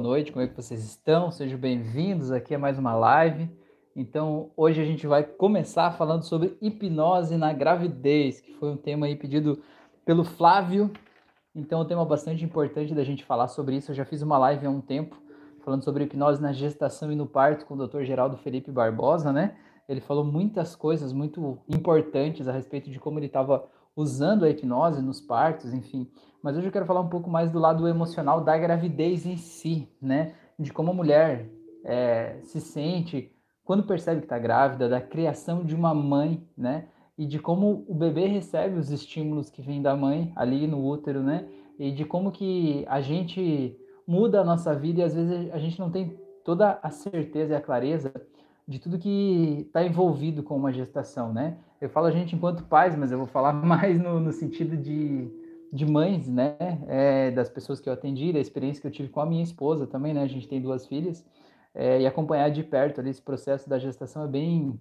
noite, como é que vocês estão? Sejam bem-vindos aqui a mais uma live. Então, hoje a gente vai começar falando sobre hipnose na gravidez, que foi um tema aí pedido pelo Flávio. Então, é um tema bastante importante da gente falar sobre isso. Eu já fiz uma live há um tempo falando sobre hipnose na gestação e no parto com o Dr. Geraldo Felipe Barbosa, né? Ele falou muitas coisas muito importantes a respeito de como ele estava usando a hipnose nos partos, enfim. Mas hoje eu quero falar um pouco mais do lado emocional da gravidez em si, né? De como a mulher é, se sente quando percebe que está grávida, da criação de uma mãe, né? E de como o bebê recebe os estímulos que vêm da mãe ali no útero, né? E de como que a gente muda a nossa vida e às vezes a gente não tem toda a certeza e a clareza de tudo que está envolvido com uma gestação, né? Eu falo a gente enquanto pais, mas eu vou falar mais no, no sentido de, de mães, né? É, das pessoas que eu atendi, da experiência que eu tive com a minha esposa também, né? A gente tem duas filhas. É, e acompanhar de perto ali esse processo da gestação é bem,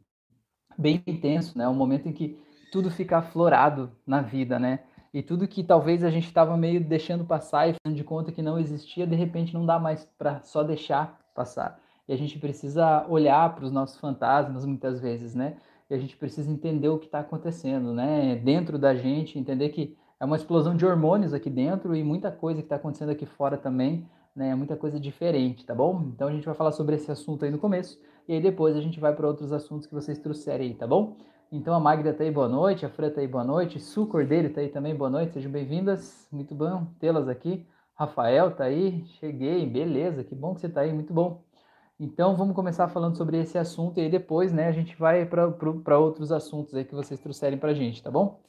bem intenso, né? É um momento em que tudo fica aflorado na vida, né? E tudo que talvez a gente estava meio deixando passar e fazendo de conta que não existia, de repente não dá mais para só deixar passar e a gente precisa olhar para os nossos fantasmas muitas vezes, né? E a gente precisa entender o que está acontecendo, né? Dentro da gente, entender que é uma explosão de hormônios aqui dentro e muita coisa que está acontecendo aqui fora também, né? Muita coisa diferente, tá bom? Então a gente vai falar sobre esse assunto aí no começo e aí depois a gente vai para outros assuntos que vocês trouxerem aí, tá bom? Então a Magda tá aí, boa noite, a Fran tá aí, boa noite, Su Cordeiro tá aí também, boa noite, sejam bem-vindas, muito bom tê-las aqui. Rafael tá aí, cheguei, beleza, que bom que você tá aí, muito bom. Então vamos começar falando sobre esse assunto e aí depois, né, a gente vai para outros assuntos aí que vocês trouxerem para a gente, tá bom?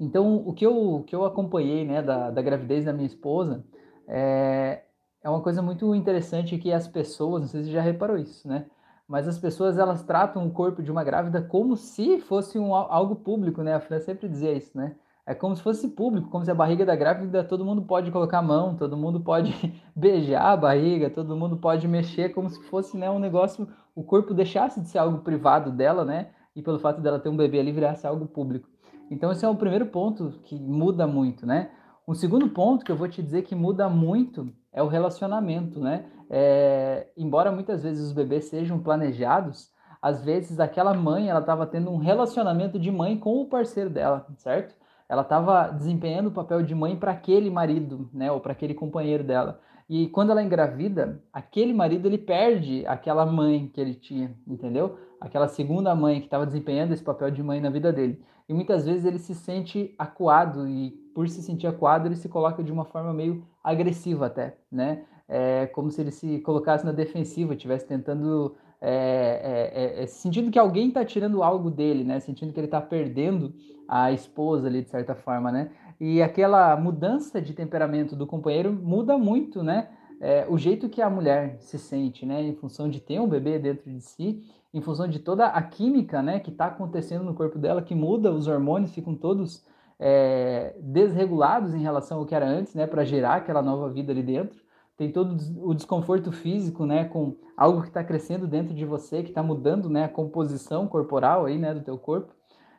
Então o que eu, o que eu acompanhei, né, da, da gravidez da minha esposa é, é uma coisa muito interessante que as pessoas, não sei se você já reparou isso, né? Mas as pessoas elas tratam o corpo de uma grávida como se fosse um, algo público, né? A Fran sempre dizia isso, né? É como se fosse público, como se a barriga da grávida todo mundo pode colocar a mão, todo mundo pode beijar a barriga, todo mundo pode mexer, como se fosse né, um negócio, o corpo deixasse de ser algo privado dela, né? E pelo fato dela ter um bebê ali virasse algo público. Então esse é o primeiro ponto que muda muito, né? Um segundo ponto que eu vou te dizer que muda muito é o relacionamento, né? É, embora muitas vezes os bebês sejam planejados, às vezes aquela mãe ela estava tendo um relacionamento de mãe com o parceiro dela, certo? ela estava desempenhando o papel de mãe para aquele marido, né, ou para aquele companheiro dela. E quando ela engravida, aquele marido ele perde aquela mãe que ele tinha, entendeu? Aquela segunda mãe que estava desempenhando esse papel de mãe na vida dele. E muitas vezes ele se sente acuado e por se sentir acuado ele se coloca de uma forma meio agressiva até, né? É como se ele se colocasse na defensiva, estivesse tentando é, é, é, sentindo que alguém está tirando algo dele, né? Sentindo que ele está perdendo a esposa ali, de certa forma, né? E aquela mudança de temperamento do companheiro muda muito, né? É, o jeito que a mulher se sente, né? Em função de ter um bebê dentro de si, em função de toda a química, né? Que está acontecendo no corpo dela, que muda, os hormônios ficam todos é, desregulados em relação ao que era antes, né? Para gerar aquela nova vida ali dentro tem todo o desconforto físico, né, com algo que está crescendo dentro de você, que está mudando, né, a composição corporal aí, né, do teu corpo.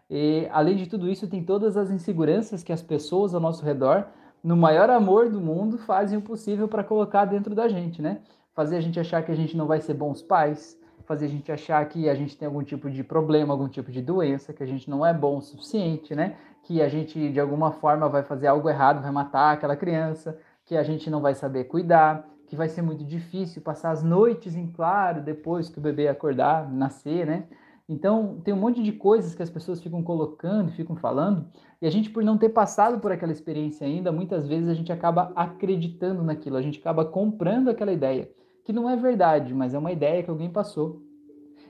E além de tudo isso, tem todas as inseguranças que as pessoas ao nosso redor, no maior amor do mundo, fazem o possível para colocar dentro da gente, né? Fazer a gente achar que a gente não vai ser bons pais, fazer a gente achar que a gente tem algum tipo de problema, algum tipo de doença, que a gente não é bom o suficiente, né? Que a gente de alguma forma vai fazer algo errado, vai matar aquela criança, que a gente não vai saber cuidar, que vai ser muito difícil passar as noites em claro depois que o bebê acordar, nascer, né? Então, tem um monte de coisas que as pessoas ficam colocando, ficam falando, e a gente, por não ter passado por aquela experiência ainda, muitas vezes a gente acaba acreditando naquilo, a gente acaba comprando aquela ideia, que não é verdade, mas é uma ideia que alguém passou.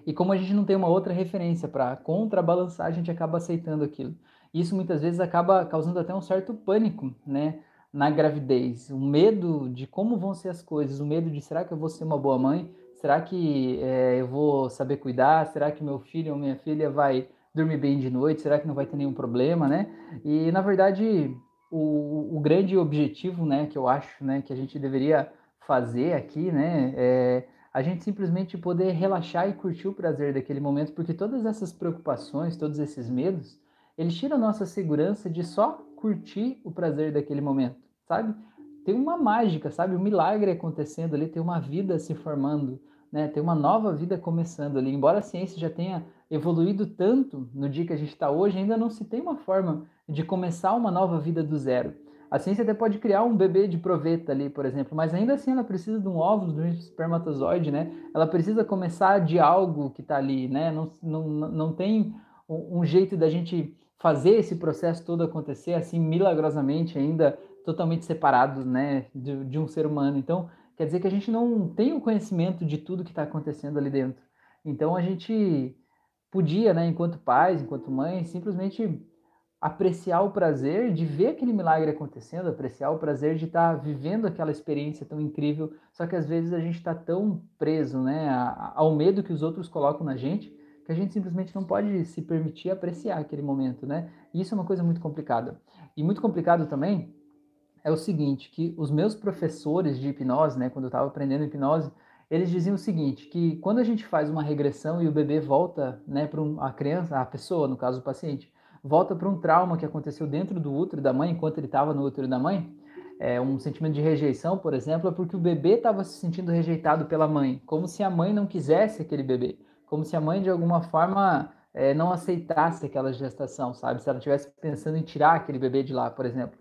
E como a gente não tem uma outra referência para contrabalançar, a gente acaba aceitando aquilo. Isso muitas vezes acaba causando até um certo pânico, né? na gravidez, o medo de como vão ser as coisas, o medo de será que eu vou ser uma boa mãe, será que é, eu vou saber cuidar, será que meu filho ou minha filha vai dormir bem de noite, será que não vai ter nenhum problema, né? E na verdade o, o grande objetivo, né, que eu acho, né, que a gente deveria fazer aqui, né, é a gente simplesmente poder relaxar e curtir o prazer daquele momento, porque todas essas preocupações, todos esses medos, eles tiram a nossa segurança de só curtir o prazer daquele momento, sabe? tem uma mágica, sabe? Um milagre acontecendo ali, tem uma vida se formando, né? Tem uma nova vida começando ali. Embora a ciência já tenha evoluído tanto no dia que a gente está hoje, ainda não se tem uma forma de começar uma nova vida do zero. A ciência até pode criar um bebê de proveta ali, por exemplo, mas ainda assim ela precisa de um óvulo, de um espermatozoide, né? Ela precisa começar de algo que está ali, né? Não, não, não tem um jeito da gente fazer esse processo todo acontecer assim milagrosamente ainda totalmente separado, né, de, de um ser humano. Então, quer dizer que a gente não tem o conhecimento de tudo que está acontecendo ali dentro. Então, a gente podia, né, enquanto pais, enquanto mães, simplesmente apreciar o prazer de ver aquele milagre acontecendo, apreciar o prazer de estar tá vivendo aquela experiência tão incrível. Só que às vezes a gente está tão preso, né, ao medo que os outros colocam na gente, que a gente simplesmente não pode se permitir apreciar aquele momento, né? E isso é uma coisa muito complicada. E muito complicado também é o seguinte, que os meus professores de hipnose, né, quando eu estava aprendendo hipnose, eles diziam o seguinte, que quando a gente faz uma regressão e o bebê volta, né, para a criança, a pessoa, no caso o paciente, volta para um trauma que aconteceu dentro do útero da mãe, enquanto ele estava no útero da mãe, é, um sentimento de rejeição, por exemplo, é porque o bebê estava se sentindo rejeitado pela mãe, como se a mãe não quisesse aquele bebê como se a mãe de alguma forma é, não aceitasse aquela gestação, sabe? Se ela estivesse pensando em tirar aquele bebê de lá, por exemplo.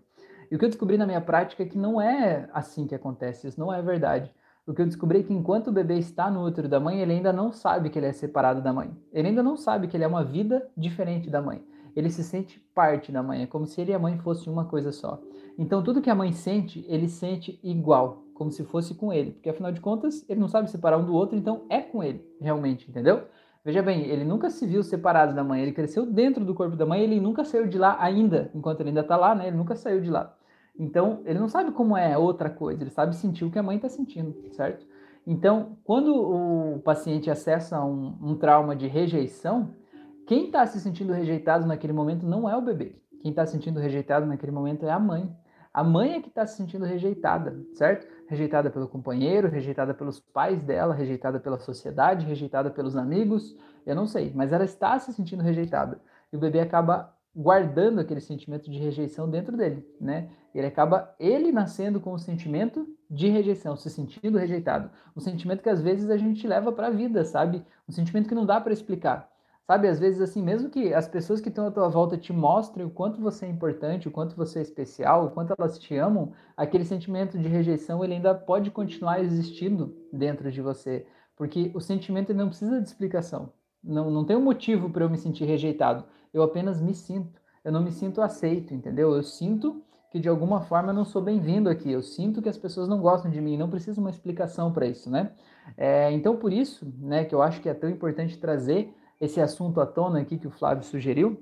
E o que eu descobri na minha prática é que não é assim que acontece, isso não é verdade. O que eu descobri é que enquanto o bebê está no útero da mãe, ele ainda não sabe que ele é separado da mãe. Ele ainda não sabe que ele é uma vida diferente da mãe. Ele se sente parte da mãe, é como se ele e a mãe fossem uma coisa só. Então tudo que a mãe sente, ele sente igual como se fosse com ele, porque afinal de contas ele não sabe separar um do outro, então é com ele, realmente, entendeu? Veja bem, ele nunca se viu separado da mãe, ele cresceu dentro do corpo da mãe, ele nunca saiu de lá ainda, enquanto ele ainda está lá, né? Ele nunca saiu de lá. Então, ele não sabe como é outra coisa, ele sabe sentir o que a mãe está sentindo, certo? Então, quando o paciente acessa um, um trauma de rejeição, quem está se sentindo rejeitado naquele momento não é o bebê. Quem está se sentindo rejeitado naquele momento é a mãe. A mãe é que está se sentindo rejeitada, certo? Rejeitada pelo companheiro, rejeitada pelos pais dela, rejeitada pela sociedade, rejeitada pelos amigos, eu não sei, mas ela está se sentindo rejeitada. E o bebê acaba guardando aquele sentimento de rejeição dentro dele, né? Ele acaba ele nascendo com o sentimento de rejeição, se sentindo rejeitado, um sentimento que às vezes a gente leva para a vida, sabe? Um sentimento que não dá para explicar. Sabe, às vezes assim, mesmo que as pessoas que estão à tua volta te mostrem o quanto você é importante, o quanto você é especial, o quanto elas te amam, aquele sentimento de rejeição ele ainda pode continuar existindo dentro de você, porque o sentimento não precisa de explicação. Não, não tem um motivo para eu me sentir rejeitado. Eu apenas me sinto. Eu não me sinto aceito, entendeu? Eu sinto que de alguma forma eu não sou bem-vindo aqui. Eu sinto que as pessoas não gostam de mim. Não precisa uma explicação para isso, né? É, então por isso, né, que eu acho que é tão importante trazer esse assunto à tona aqui que o Flávio sugeriu,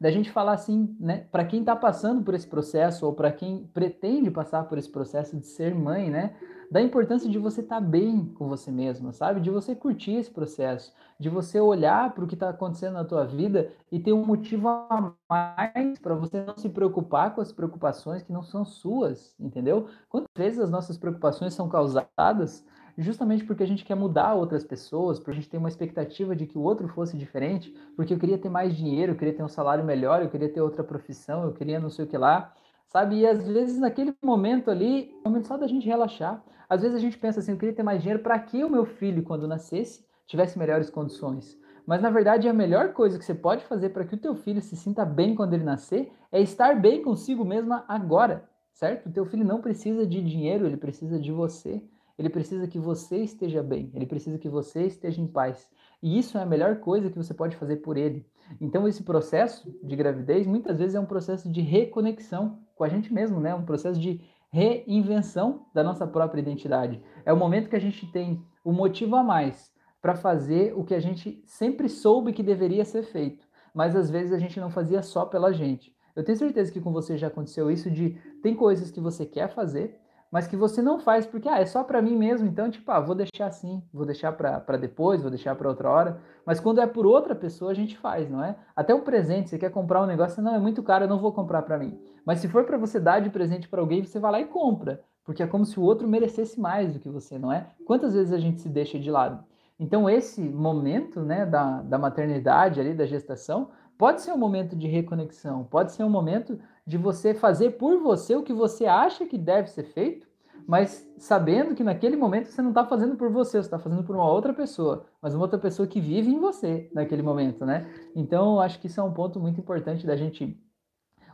da gente falar assim, né, para quem está passando por esse processo ou para quem pretende passar por esse processo de ser mãe, né, da importância de você estar tá bem com você mesma, sabe? De você curtir esse processo, de você olhar para o que está acontecendo na tua vida e ter um motivo a mais para você não se preocupar com as preocupações que não são suas, entendeu? Quantas vezes as nossas preocupações são causadas justamente porque a gente quer mudar outras pessoas, porque a gente tem uma expectativa de que o outro fosse diferente, porque eu queria ter mais dinheiro, eu queria ter um salário melhor, eu queria ter outra profissão, eu queria não sei o que lá, sabe? E às vezes naquele momento ali, é o momento só da gente relaxar. Às vezes a gente pensa assim, eu queria ter mais dinheiro para que o meu filho, quando nascesse, tivesse melhores condições. Mas na verdade a melhor coisa que você pode fazer para que o teu filho se sinta bem quando ele nascer é estar bem consigo mesma agora, certo? O teu filho não precisa de dinheiro, ele precisa de você. Ele precisa que você esteja bem, ele precisa que você esteja em paz. E isso é a melhor coisa que você pode fazer por ele. Então, esse processo de gravidez muitas vezes é um processo de reconexão com a gente mesmo, né? Um processo de reinvenção da nossa própria identidade. É o momento que a gente tem o um motivo a mais para fazer o que a gente sempre soube que deveria ser feito, mas às vezes a gente não fazia só pela gente. Eu tenho certeza que com você já aconteceu isso de tem coisas que você quer fazer, mas que você não faz porque ah, é só para mim mesmo, então tipo, ah, vou deixar assim, vou deixar para depois, vou deixar para outra hora. Mas quando é por outra pessoa, a gente faz, não é? Até o presente, você quer comprar um negócio, não, é muito caro, eu não vou comprar para mim. Mas se for para você dar de presente para alguém, você vai lá e compra, porque é como se o outro merecesse mais do que você, não é? Quantas vezes a gente se deixa de lado? Então esse momento, né, da, da maternidade ali, da gestação, pode ser um momento de reconexão, pode ser um momento de você fazer por você o que você acha que deve ser feito, mas sabendo que naquele momento você não está fazendo por você, você está fazendo por uma outra pessoa, mas uma outra pessoa que vive em você naquele momento, né? Então, acho que isso é um ponto muito importante da gente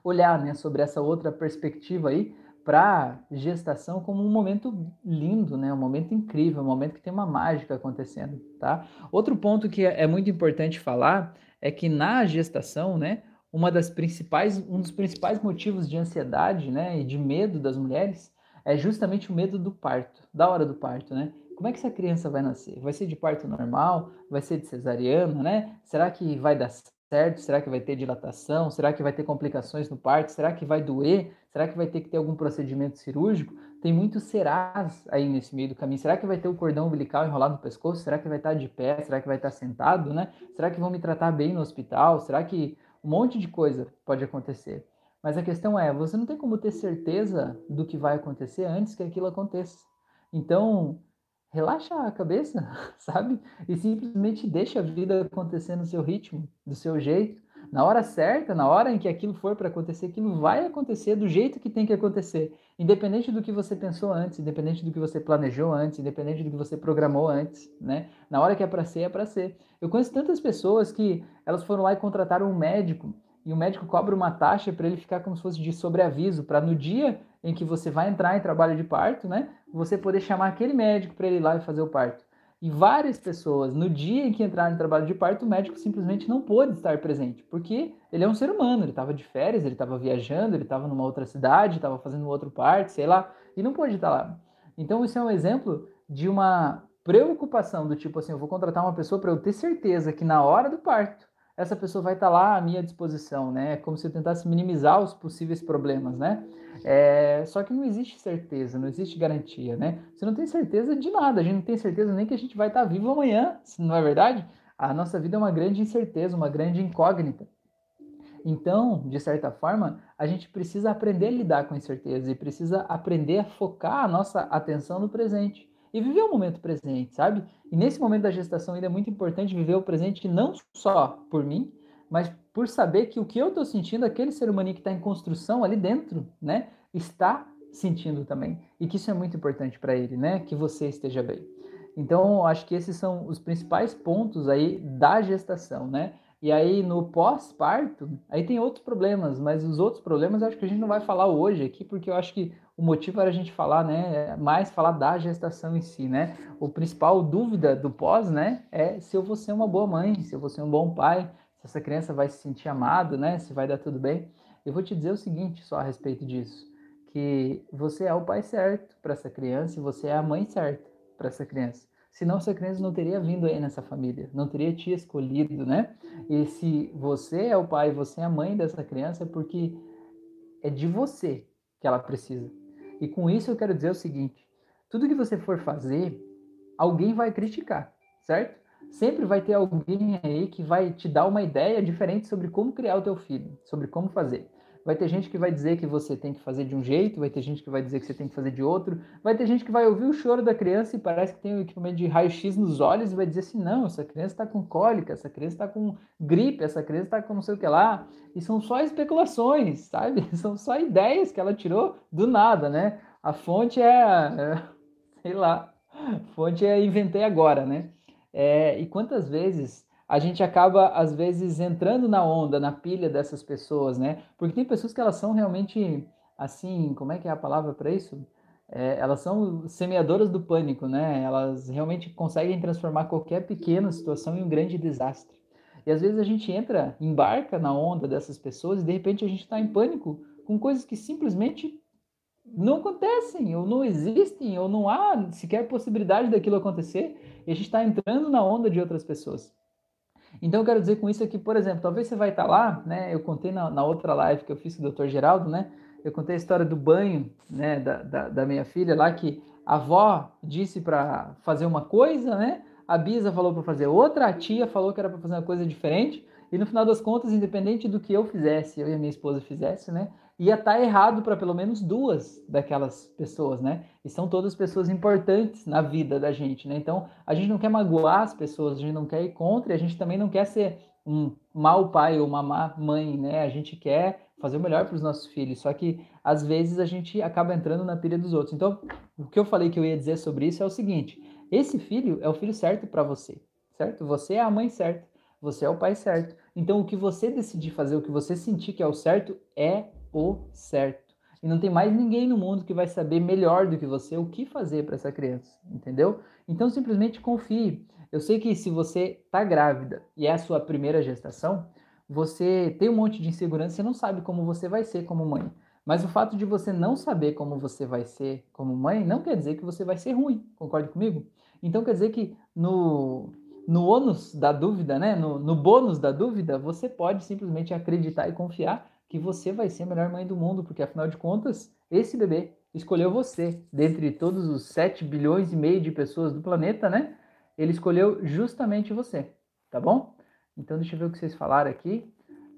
olhar, né, sobre essa outra perspectiva aí, para gestação como um momento lindo, né? Um momento incrível, um momento que tem uma mágica acontecendo, tá? Outro ponto que é muito importante falar é que na gestação, né, uma das principais, um dos principais motivos de ansiedade, né, e de medo das mulheres é justamente o medo do parto, da hora do parto, né? Como é que essa criança vai nascer? Vai ser de parto normal? Vai ser de cesariana, né? Será que vai dar certo? Será que vai ter dilatação? Será que vai ter complicações no parto? Será que vai doer? Será que vai ter que ter algum procedimento cirúrgico? Tem muitos serás aí nesse meio do caminho. Será que vai ter o cordão umbilical enrolado no pescoço? Será que vai estar de pé? Será que vai estar sentado, né? Será que vão me tratar bem no hospital? Será que um monte de coisa pode acontecer? Mas a questão é, você não tem como ter certeza do que vai acontecer antes que aquilo aconteça. Então, relaxa a cabeça, sabe? E simplesmente deixa a vida acontecer no seu ritmo, do seu jeito. Na hora certa, na hora em que aquilo for para acontecer, aquilo vai acontecer do jeito que tem que acontecer. Independente do que você pensou antes, independente do que você planejou antes, independente do que você programou antes, né? Na hora que é para ser, é para ser. Eu conheço tantas pessoas que elas foram lá e contrataram um médico e o médico cobra uma taxa para ele ficar como se fosse de sobreaviso, para no dia em que você vai entrar em trabalho de parto, né, você poder chamar aquele médico para ele ir lá e fazer o parto. E várias pessoas, no dia em que entraram em trabalho de parto, o médico simplesmente não pôde estar presente, porque ele é um ser humano, ele estava de férias, ele estava viajando, ele estava numa outra cidade, estava fazendo outro parto, sei lá, e não pôde estar lá. Então, isso é um exemplo de uma preocupação do tipo assim, eu vou contratar uma pessoa para eu ter certeza que na hora do parto essa pessoa vai estar lá à minha disposição, né? É como se eu tentasse minimizar os possíveis problemas, né? É, só que não existe certeza, não existe garantia, né? Você não tem certeza de nada, a gente não tem certeza nem que a gente vai estar vivo amanhã, não é verdade? A nossa vida é uma grande incerteza, uma grande incógnita. Então, de certa forma, a gente precisa aprender a lidar com a incerteza e precisa aprender a focar a nossa atenção no presente e viver o momento presente, sabe? E nesse momento da gestação ainda é muito importante viver o presente não só por mim, mas por saber que o que eu estou sentindo, aquele ser humano que está em construção ali dentro, né, está sentindo também. E que isso é muito importante para ele, né? Que você esteja bem. Então, acho que esses são os principais pontos aí da gestação, né? E aí no pós-parto, aí tem outros problemas, mas os outros problemas eu acho que a gente não vai falar hoje aqui, porque eu acho que o motivo era a gente falar, né, mais falar da gestação em si, né? O principal dúvida do pós, né, é se eu vou ser uma boa mãe, se eu vou ser um bom pai, se essa criança vai se sentir amada, né, se vai dar tudo bem. Eu vou te dizer o seguinte só a respeito disso, que você é o pai certo para essa criança e você é a mãe certa para essa criança. Senão essa criança não teria vindo aí nessa família, não teria te escolhido, né? E se você é o pai, você é a mãe dessa criança, é porque é de você que ela precisa. E com isso eu quero dizer o seguinte: tudo que você for fazer, alguém vai criticar, certo? Sempre vai ter alguém aí que vai te dar uma ideia diferente sobre como criar o teu filho, sobre como fazer. Vai ter gente que vai dizer que você tem que fazer de um jeito, vai ter gente que vai dizer que você tem que fazer de outro, vai ter gente que vai ouvir o choro da criança e parece que tem um equipamento de raio-x nos olhos e vai dizer assim: não, essa criança está com cólica, essa criança está com gripe, essa criança está com não sei o que lá. E são só especulações, sabe? São só ideias que ela tirou do nada, né? A fonte é, é sei lá, fonte é inventei agora, né? É, e quantas vezes a gente acaba, às vezes, entrando na onda, na pilha dessas pessoas, né? Porque tem pessoas que elas são realmente, assim, como é que é a palavra para isso? É, elas são semeadoras do pânico, né? Elas realmente conseguem transformar qualquer pequena situação em um grande desastre. E às vezes a gente entra, embarca na onda dessas pessoas e de repente a gente está em pânico com coisas que simplesmente não acontecem, ou não existem, ou não há sequer possibilidade daquilo acontecer, e a gente está entrando na onda de outras pessoas. Então, eu quero dizer com isso que, por exemplo, talvez você vai estar lá, né? Eu contei na, na outra live que eu fiz com o Dr. Geraldo, né? Eu contei a história do banho, né? Da, da, da minha filha lá, que a avó disse para fazer uma coisa, né? A Bisa falou para fazer outra, a tia falou que era para fazer uma coisa diferente, e no final das contas, independente do que eu fizesse, eu e a minha esposa fizesse, né? Ia estar tá errado para pelo menos duas daquelas pessoas, né? E são todas pessoas importantes na vida da gente, né? Então, a gente não quer magoar as pessoas, a gente não quer ir contra, e a gente também não quer ser um mau pai ou uma má mãe, né? A gente quer fazer o melhor para os nossos filhos. Só que às vezes a gente acaba entrando na pilha dos outros. Então, o que eu falei que eu ia dizer sobre isso é o seguinte: esse filho é o filho certo para você, certo? Você é a mãe certa, você é o pai certo. Então, o que você decidir fazer, o que você sentir que é o certo, é o certo. E não tem mais ninguém no mundo que vai saber melhor do que você o que fazer para essa criança, entendeu? Então, simplesmente confie. Eu sei que se você está grávida e é a sua primeira gestação, você tem um monte de insegurança, você não sabe como você vai ser como mãe. Mas o fato de você não saber como você vai ser como mãe não quer dizer que você vai ser ruim, concorda comigo? Então quer dizer que no, no ônus da dúvida, né? No, no bônus da dúvida, você pode simplesmente acreditar e confiar que você vai ser a melhor mãe do mundo, porque afinal de contas, esse bebê escolheu você. Dentre todos os 7 bilhões e meio de pessoas do planeta, né? Ele escolheu justamente você, tá bom? Então, deixa eu ver o que vocês falaram aqui.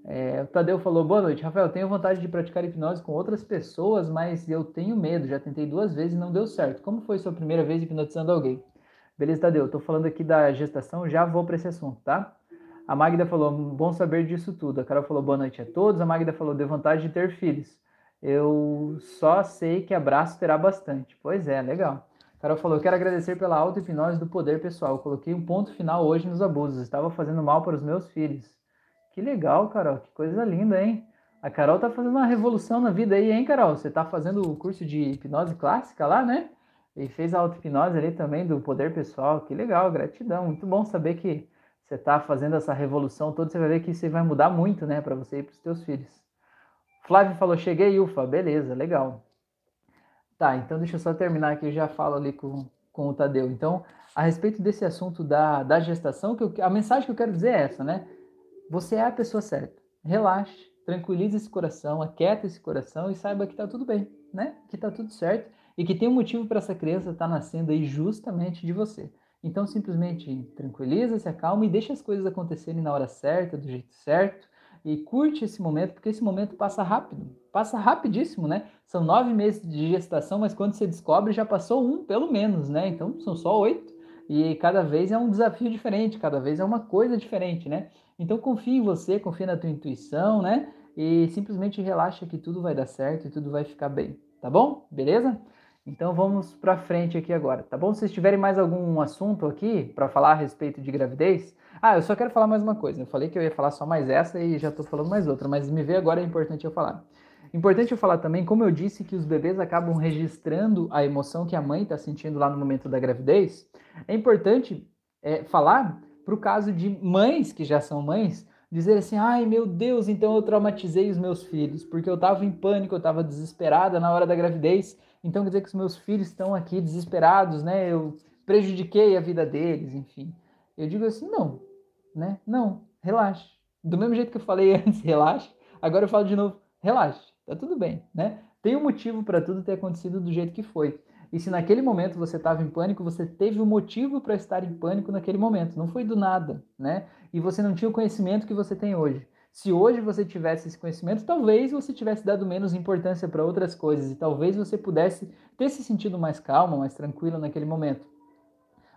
É, o Tadeu falou: Boa noite, Rafael. Tenho vontade de praticar hipnose com outras pessoas, mas eu tenho medo. Já tentei duas vezes e não deu certo. Como foi sua primeira vez hipnotizando alguém? Beleza, Tadeu. Estou falando aqui da gestação, já vou para esse assunto, tá? A Magda falou: Bom saber disso tudo. A Carol falou: Boa noite a todos. A Magda falou: Deu vontade de ter filhos. Eu só sei que abraço terá bastante. Pois é, legal. Carol falou: Quero agradecer pela auto-hipnose do poder pessoal. coloquei um ponto final hoje nos abusos. Estava fazendo mal para os meus filhos. Que legal, Carol. Que coisa linda, hein? A Carol tá fazendo uma revolução na vida aí, hein, Carol? Você tá fazendo o curso de hipnose clássica lá, né? E fez a auto-hipnose ali também do poder pessoal. Que legal, gratidão. Muito bom saber que você tá fazendo essa revolução toda. Você vai ver que isso vai mudar muito, né, para você e para os seus filhos. Flávio falou: Cheguei, Ufa. Beleza, legal. Tá, então deixa eu só terminar aqui, eu já falo ali com, com o Tadeu. Então, a respeito desse assunto da, da gestação, que eu, a mensagem que eu quero dizer é essa, né? Você é a pessoa certa. Relaxe, tranquilize esse coração, aquieta esse coração e saiba que tá tudo bem, né? Que tá tudo certo e que tem um motivo para essa criança estar tá nascendo aí justamente de você. Então, simplesmente tranquiliza, se acalma e deixa as coisas acontecerem na hora certa, do jeito certo e curte esse momento, porque esse momento passa rápido, passa rapidíssimo, né? São nove meses de gestação, mas quando você descobre já passou um, pelo menos, né? Então são só oito e cada vez é um desafio diferente, cada vez é uma coisa diferente, né? Então confia em você, confia na tua intuição, né? E simplesmente relaxa que tudo vai dar certo e tudo vai ficar bem, tá bom? Beleza? Então vamos para frente aqui agora, tá bom? Se vocês tiverem mais algum assunto aqui para falar a respeito de gravidez, ah, eu só quero falar mais uma coisa. Eu falei que eu ia falar só mais essa e já estou falando mais outra, mas me vê agora é importante eu falar. Importante eu falar também, como eu disse, que os bebês acabam registrando a emoção que a mãe está sentindo lá no momento da gravidez. É importante é, falar para o caso de mães que já são mães dizer assim: ai meu Deus, então eu traumatizei os meus filhos, porque eu estava em pânico, eu estava desesperada na hora da gravidez, então quer dizer que os meus filhos estão aqui desesperados, né? Eu prejudiquei a vida deles, enfim. Eu digo assim: não, né? Não, relaxe. Do mesmo jeito que eu falei antes, relaxe, agora eu falo de novo: relaxe, tá tudo bem, né? Tem um motivo para tudo ter acontecido do jeito que foi. E se naquele momento você estava em pânico, você teve um motivo para estar em pânico naquele momento, não foi do nada, né? E você não tinha o conhecimento que você tem hoje. Se hoje você tivesse esse conhecimento, talvez você tivesse dado menos importância para outras coisas e talvez você pudesse ter se sentido mais calma, mais tranquila naquele momento.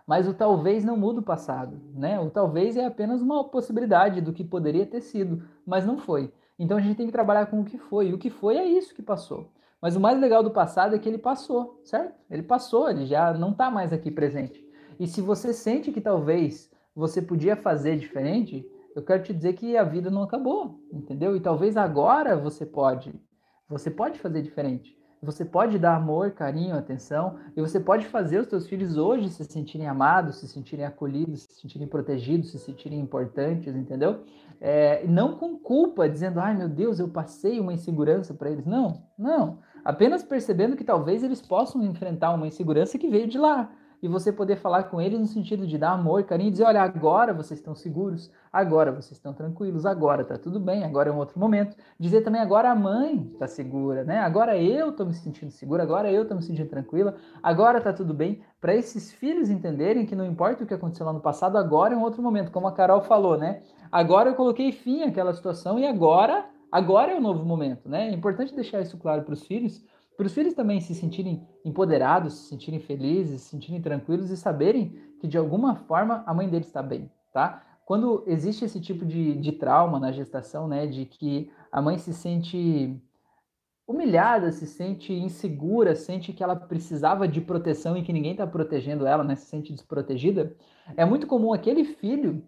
Mas o talvez não muda o passado, né? O talvez é apenas uma possibilidade do que poderia ter sido, mas não foi. Então a gente tem que trabalhar com o que foi. E o que foi é isso que passou. Mas o mais legal do passado é que ele passou, certo? Ele passou, ele já não está mais aqui presente. E se você sente que talvez você podia fazer diferente, eu quero te dizer que a vida não acabou, entendeu? E talvez agora você pode, você pode fazer diferente. Você pode dar amor, carinho, atenção, e você pode fazer os seus filhos hoje se sentirem amados, se sentirem acolhidos, se sentirem protegidos, se sentirem importantes, entendeu? É, não com culpa, dizendo, ai meu Deus, eu passei uma insegurança para eles. Não, não. Apenas percebendo que talvez eles possam enfrentar uma insegurança que veio de lá e você poder falar com eles no sentido de dar amor, carinho, dizer, olha, agora vocês estão seguros, agora vocês estão tranquilos, agora tá tudo bem, agora é um outro momento. Dizer também, agora a mãe está segura, né? Agora eu estou me sentindo segura, agora eu estou me sentindo tranquila, agora tá tudo bem, para esses filhos entenderem que não importa o que aconteceu lá no passado, agora é um outro momento, como a Carol falou, né? Agora eu coloquei fim àquela situação e agora, agora é o um novo momento, né? É importante deixar isso claro para os filhos, para os filhos também se sentirem empoderados, se sentirem felizes, se sentirem tranquilos e saberem que de alguma forma a mãe deles está bem, tá? quando existe esse tipo de, de trauma na gestação, né, de que a mãe se sente humilhada, se sente insegura, sente que ela precisava de proteção e que ninguém está protegendo ela, né, se sente desprotegida, é muito comum aquele filho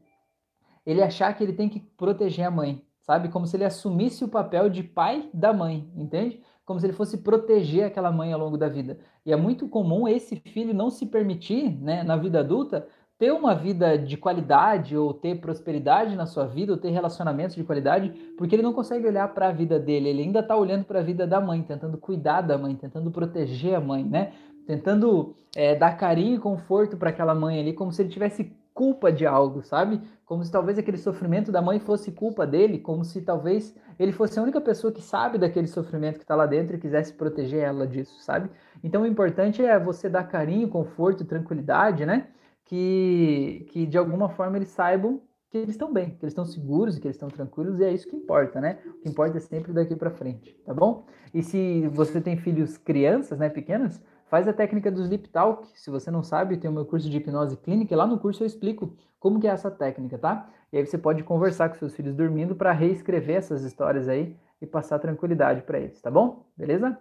ele achar que ele tem que proteger a mãe, sabe? Como se ele assumisse o papel de pai da mãe, entende? Como se ele fosse proteger aquela mãe ao longo da vida. E é muito comum esse filho não se permitir, né, na vida adulta, ter uma vida de qualidade ou ter prosperidade na sua vida ou ter relacionamentos de qualidade, porque ele não consegue olhar para a vida dele, ele ainda está olhando para a vida da mãe, tentando cuidar da mãe, tentando proteger a mãe, né? Tentando é, dar carinho e conforto para aquela mãe ali, como se ele tivesse culpa de algo, sabe? Como se talvez aquele sofrimento da mãe fosse culpa dele, como se talvez ele fosse a única pessoa que sabe daquele sofrimento que está lá dentro e quisesse proteger ela disso, sabe? Então o importante é você dar carinho, conforto, tranquilidade, né? que, que de alguma forma eles saibam que eles estão bem, que eles estão seguros, que eles estão tranquilos, e é isso que importa, né? O que importa é sempre daqui para frente, tá bom? E se você tem filhos crianças, né, pequenas, faz a técnica do Sleep Talk. Se você não sabe, tem o meu curso de hipnose clínica, e lá no curso eu explico como que é essa técnica, tá? E aí você pode conversar com seus filhos dormindo para reescrever essas histórias aí e passar tranquilidade para eles, tá bom? Beleza?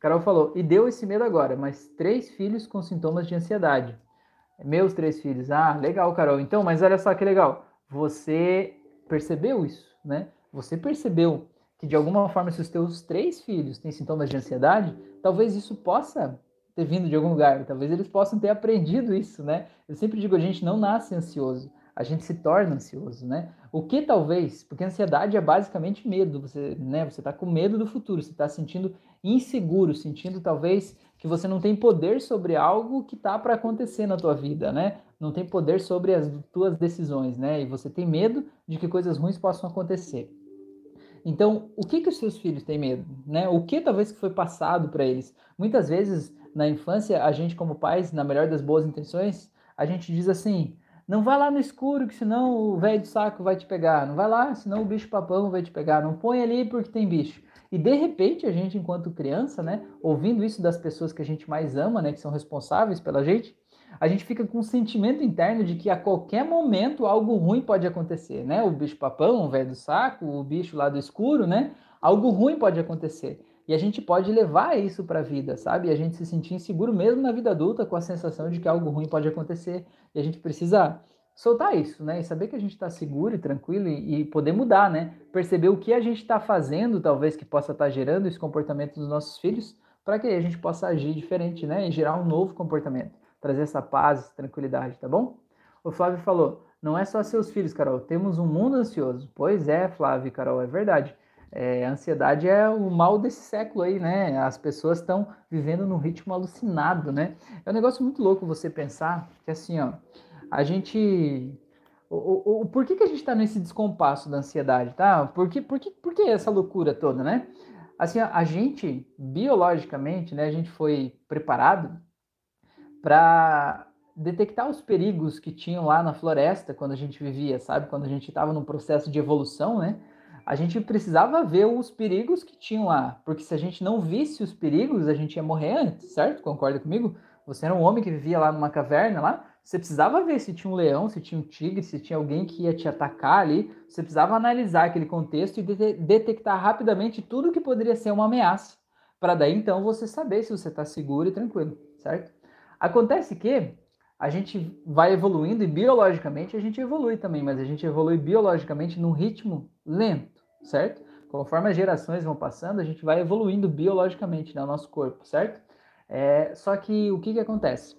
Carol falou, e deu esse medo agora, mas três filhos com sintomas de ansiedade. Meus três filhos. Ah, legal, Carol. Então, mas olha só que legal. Você percebeu isso, né? Você percebeu que de alguma forma, se os teus três filhos têm sintomas de ansiedade, talvez isso possa ter vindo de algum lugar. Talvez eles possam ter aprendido isso, né? Eu sempre digo, a gente não nasce ansioso a gente se torna ansioso, né? O que talvez, porque ansiedade é basicamente medo, você, né? Você está com medo do futuro, você está sentindo inseguro, sentindo talvez que você não tem poder sobre algo que está para acontecer na tua vida, né? Não tem poder sobre as tuas decisões, né? E você tem medo de que coisas ruins possam acontecer. Então, o que que os seus filhos têm medo, né? O que talvez que foi passado para eles? Muitas vezes na infância, a gente como pais, na melhor das boas intenções, a gente diz assim: não vai lá no escuro, que senão o velho do saco vai te pegar. Não vai lá, senão o bicho papão vai te pegar. Não põe ali porque tem bicho. E de repente, a gente, enquanto criança, né, ouvindo isso das pessoas que a gente mais ama, né, que são responsáveis pela gente, a gente fica com um sentimento interno de que a qualquer momento algo ruim pode acontecer, né? O bicho papão, o velho do saco, o bicho lá do escuro, né? Algo ruim pode acontecer. E a gente pode levar isso para a vida, sabe? E a gente se sentir inseguro mesmo na vida adulta com a sensação de que algo ruim pode acontecer. E a gente precisa soltar isso, né? E saber que a gente está seguro e tranquilo e, e, poder mudar, né? Perceber o que a gente está fazendo, talvez que possa estar tá gerando esse comportamento dos nossos filhos, para que a gente possa agir diferente, né? E gerar um novo comportamento, trazer essa paz, tranquilidade, tá bom? O Flávio falou: não é só seus filhos, Carol, temos um mundo ansioso. Pois é, Flávio Carol, é verdade. É, a ansiedade é o mal desse século aí, né? As pessoas estão vivendo num ritmo alucinado, né? É um negócio muito louco você pensar que assim, ó, a gente. O, o, o por que, que a gente está nesse descompasso da ansiedade, tá? Por que, por, que, por que essa loucura toda, né? Assim, a gente, biologicamente, né, a gente foi preparado para detectar os perigos que tinham lá na floresta quando a gente vivia, sabe? Quando a gente estava num processo de evolução, né? A gente precisava ver os perigos que tinham lá, porque se a gente não visse os perigos, a gente ia morrer antes, certo? Concorda comigo? Você era um homem que vivia lá numa caverna lá, você precisava ver se tinha um leão, se tinha um tigre, se tinha alguém que ia te atacar ali, você precisava analisar aquele contexto e de detectar rapidamente tudo que poderia ser uma ameaça, para daí então você saber se você está seguro e tranquilo, certo? Acontece que a gente vai evoluindo e biologicamente a gente evolui também, mas a gente evolui biologicamente num ritmo lento certo? Conforme as gerações vão passando, a gente vai evoluindo biologicamente né, nosso corpo, certo? É, só que o que, que acontece?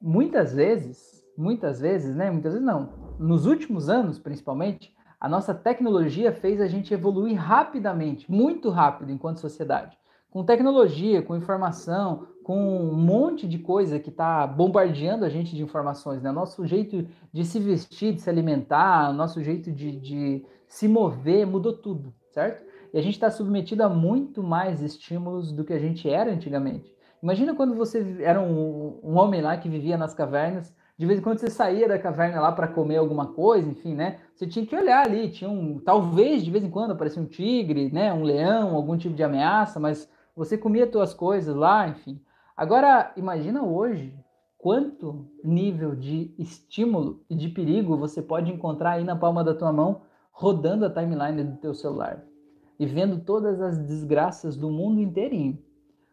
Muitas vezes, muitas vezes, né? Muitas vezes não. Nos últimos anos, principalmente, a nossa tecnologia fez a gente evoluir rapidamente, muito rápido enquanto sociedade. Com tecnologia, com informação, com um monte de coisa que está bombardeando a gente de informações, né? Nosso jeito de se vestir, de se alimentar, nosso jeito de, de se mover, mudou tudo, certo? E a gente está submetido a muito mais estímulos do que a gente era antigamente. Imagina quando você era um, um homem lá que vivia nas cavernas, de vez em quando você saía da caverna lá para comer alguma coisa, enfim, né? Você tinha que olhar ali, tinha um, talvez de vez em quando aparecia um tigre, né, um leão, algum tipo de ameaça, mas você comia suas coisas lá, enfim. Agora, imagina hoje, quanto nível de estímulo e de perigo você pode encontrar aí na palma da tua mão, rodando a timeline do teu celular e vendo todas as desgraças do mundo inteirinho.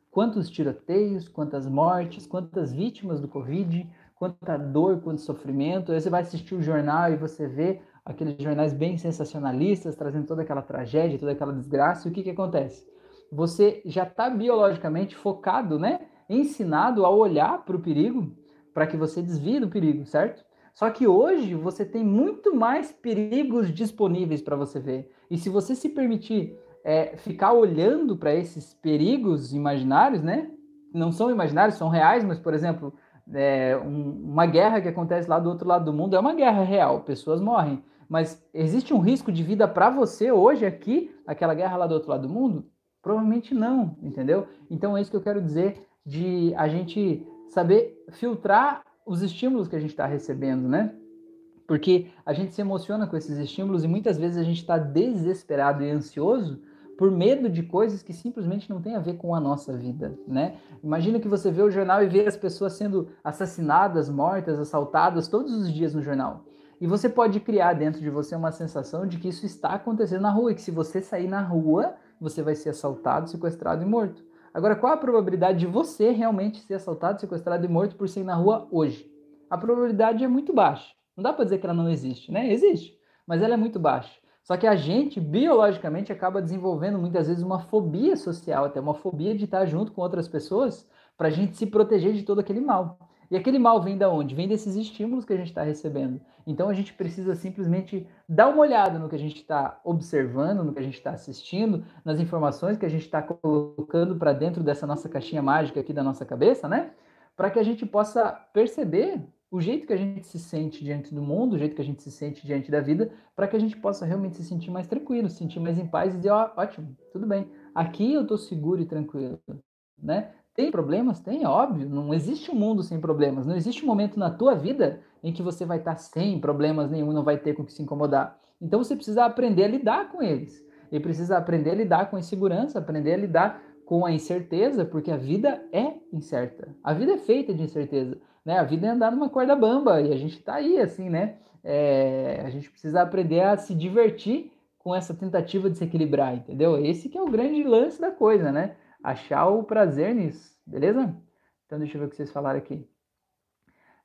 Quantos tiroteios, quantas mortes, quantas vítimas do Covid, quanta dor, quanto sofrimento. Aí você vai assistir o jornal e você vê aqueles jornais bem sensacionalistas, trazendo toda aquela tragédia, toda aquela desgraça. E o que, que acontece? Você já está biologicamente focado, né? Ensinado a olhar para o perigo para que você desvie do perigo, certo? Só que hoje você tem muito mais perigos disponíveis para você ver. E se você se permitir é, ficar olhando para esses perigos imaginários, né? Não são imaginários, são reais, mas, por exemplo, é, um, uma guerra que acontece lá do outro lado do mundo é uma guerra real, pessoas morrem. Mas existe um risco de vida para você hoje aqui, aquela guerra lá do outro lado do mundo? Provavelmente não, entendeu? Então é isso que eu quero dizer de a gente saber filtrar os estímulos que a gente está recebendo, né? Porque a gente se emociona com esses estímulos e muitas vezes a gente está desesperado e ansioso por medo de coisas que simplesmente não têm a ver com a nossa vida, né? Imagina que você vê o jornal e vê as pessoas sendo assassinadas, mortas, assaltadas todos os dias no jornal. E você pode criar dentro de você uma sensação de que isso está acontecendo na rua e que se você sair na rua, você vai ser assaltado, sequestrado e morto. Agora, qual a probabilidade de você realmente ser assaltado, sequestrado e morto por ser na rua hoje? A probabilidade é muito baixa. Não dá para dizer que ela não existe, né? Existe, mas ela é muito baixa. Só que a gente, biologicamente, acaba desenvolvendo muitas vezes uma fobia social, até uma fobia de estar junto com outras pessoas, para a gente se proteger de todo aquele mal. E aquele mal vem da onde? Vem desses estímulos que a gente está recebendo. Então a gente precisa simplesmente dar uma olhada no que a gente está observando, no que a gente está assistindo, nas informações que a gente está colocando para dentro dessa nossa caixinha mágica aqui da nossa cabeça, né? Para que a gente possa perceber o jeito que a gente se sente diante do mundo, o jeito que a gente se sente diante da vida, para que a gente possa realmente se sentir mais tranquilo, se sentir mais em paz e dizer, ó, ótimo, tudo bem, aqui eu estou seguro e tranquilo, né? Tem problemas? Tem, óbvio. Não existe um mundo sem problemas. Não existe um momento na tua vida em que você vai estar sem problemas nenhum, não vai ter com que se incomodar. Então você precisa aprender a lidar com eles. E precisa aprender a lidar com a insegurança, aprender a lidar com a incerteza, porque a vida é incerta. A vida é feita de incerteza. Né? A vida é andar numa corda bamba e a gente está aí, assim, né? É, a gente precisa aprender a se divertir com essa tentativa de se equilibrar, entendeu? Esse que é o grande lance da coisa, né? Achar o prazer nisso, beleza? Então deixa eu ver o que vocês falaram aqui.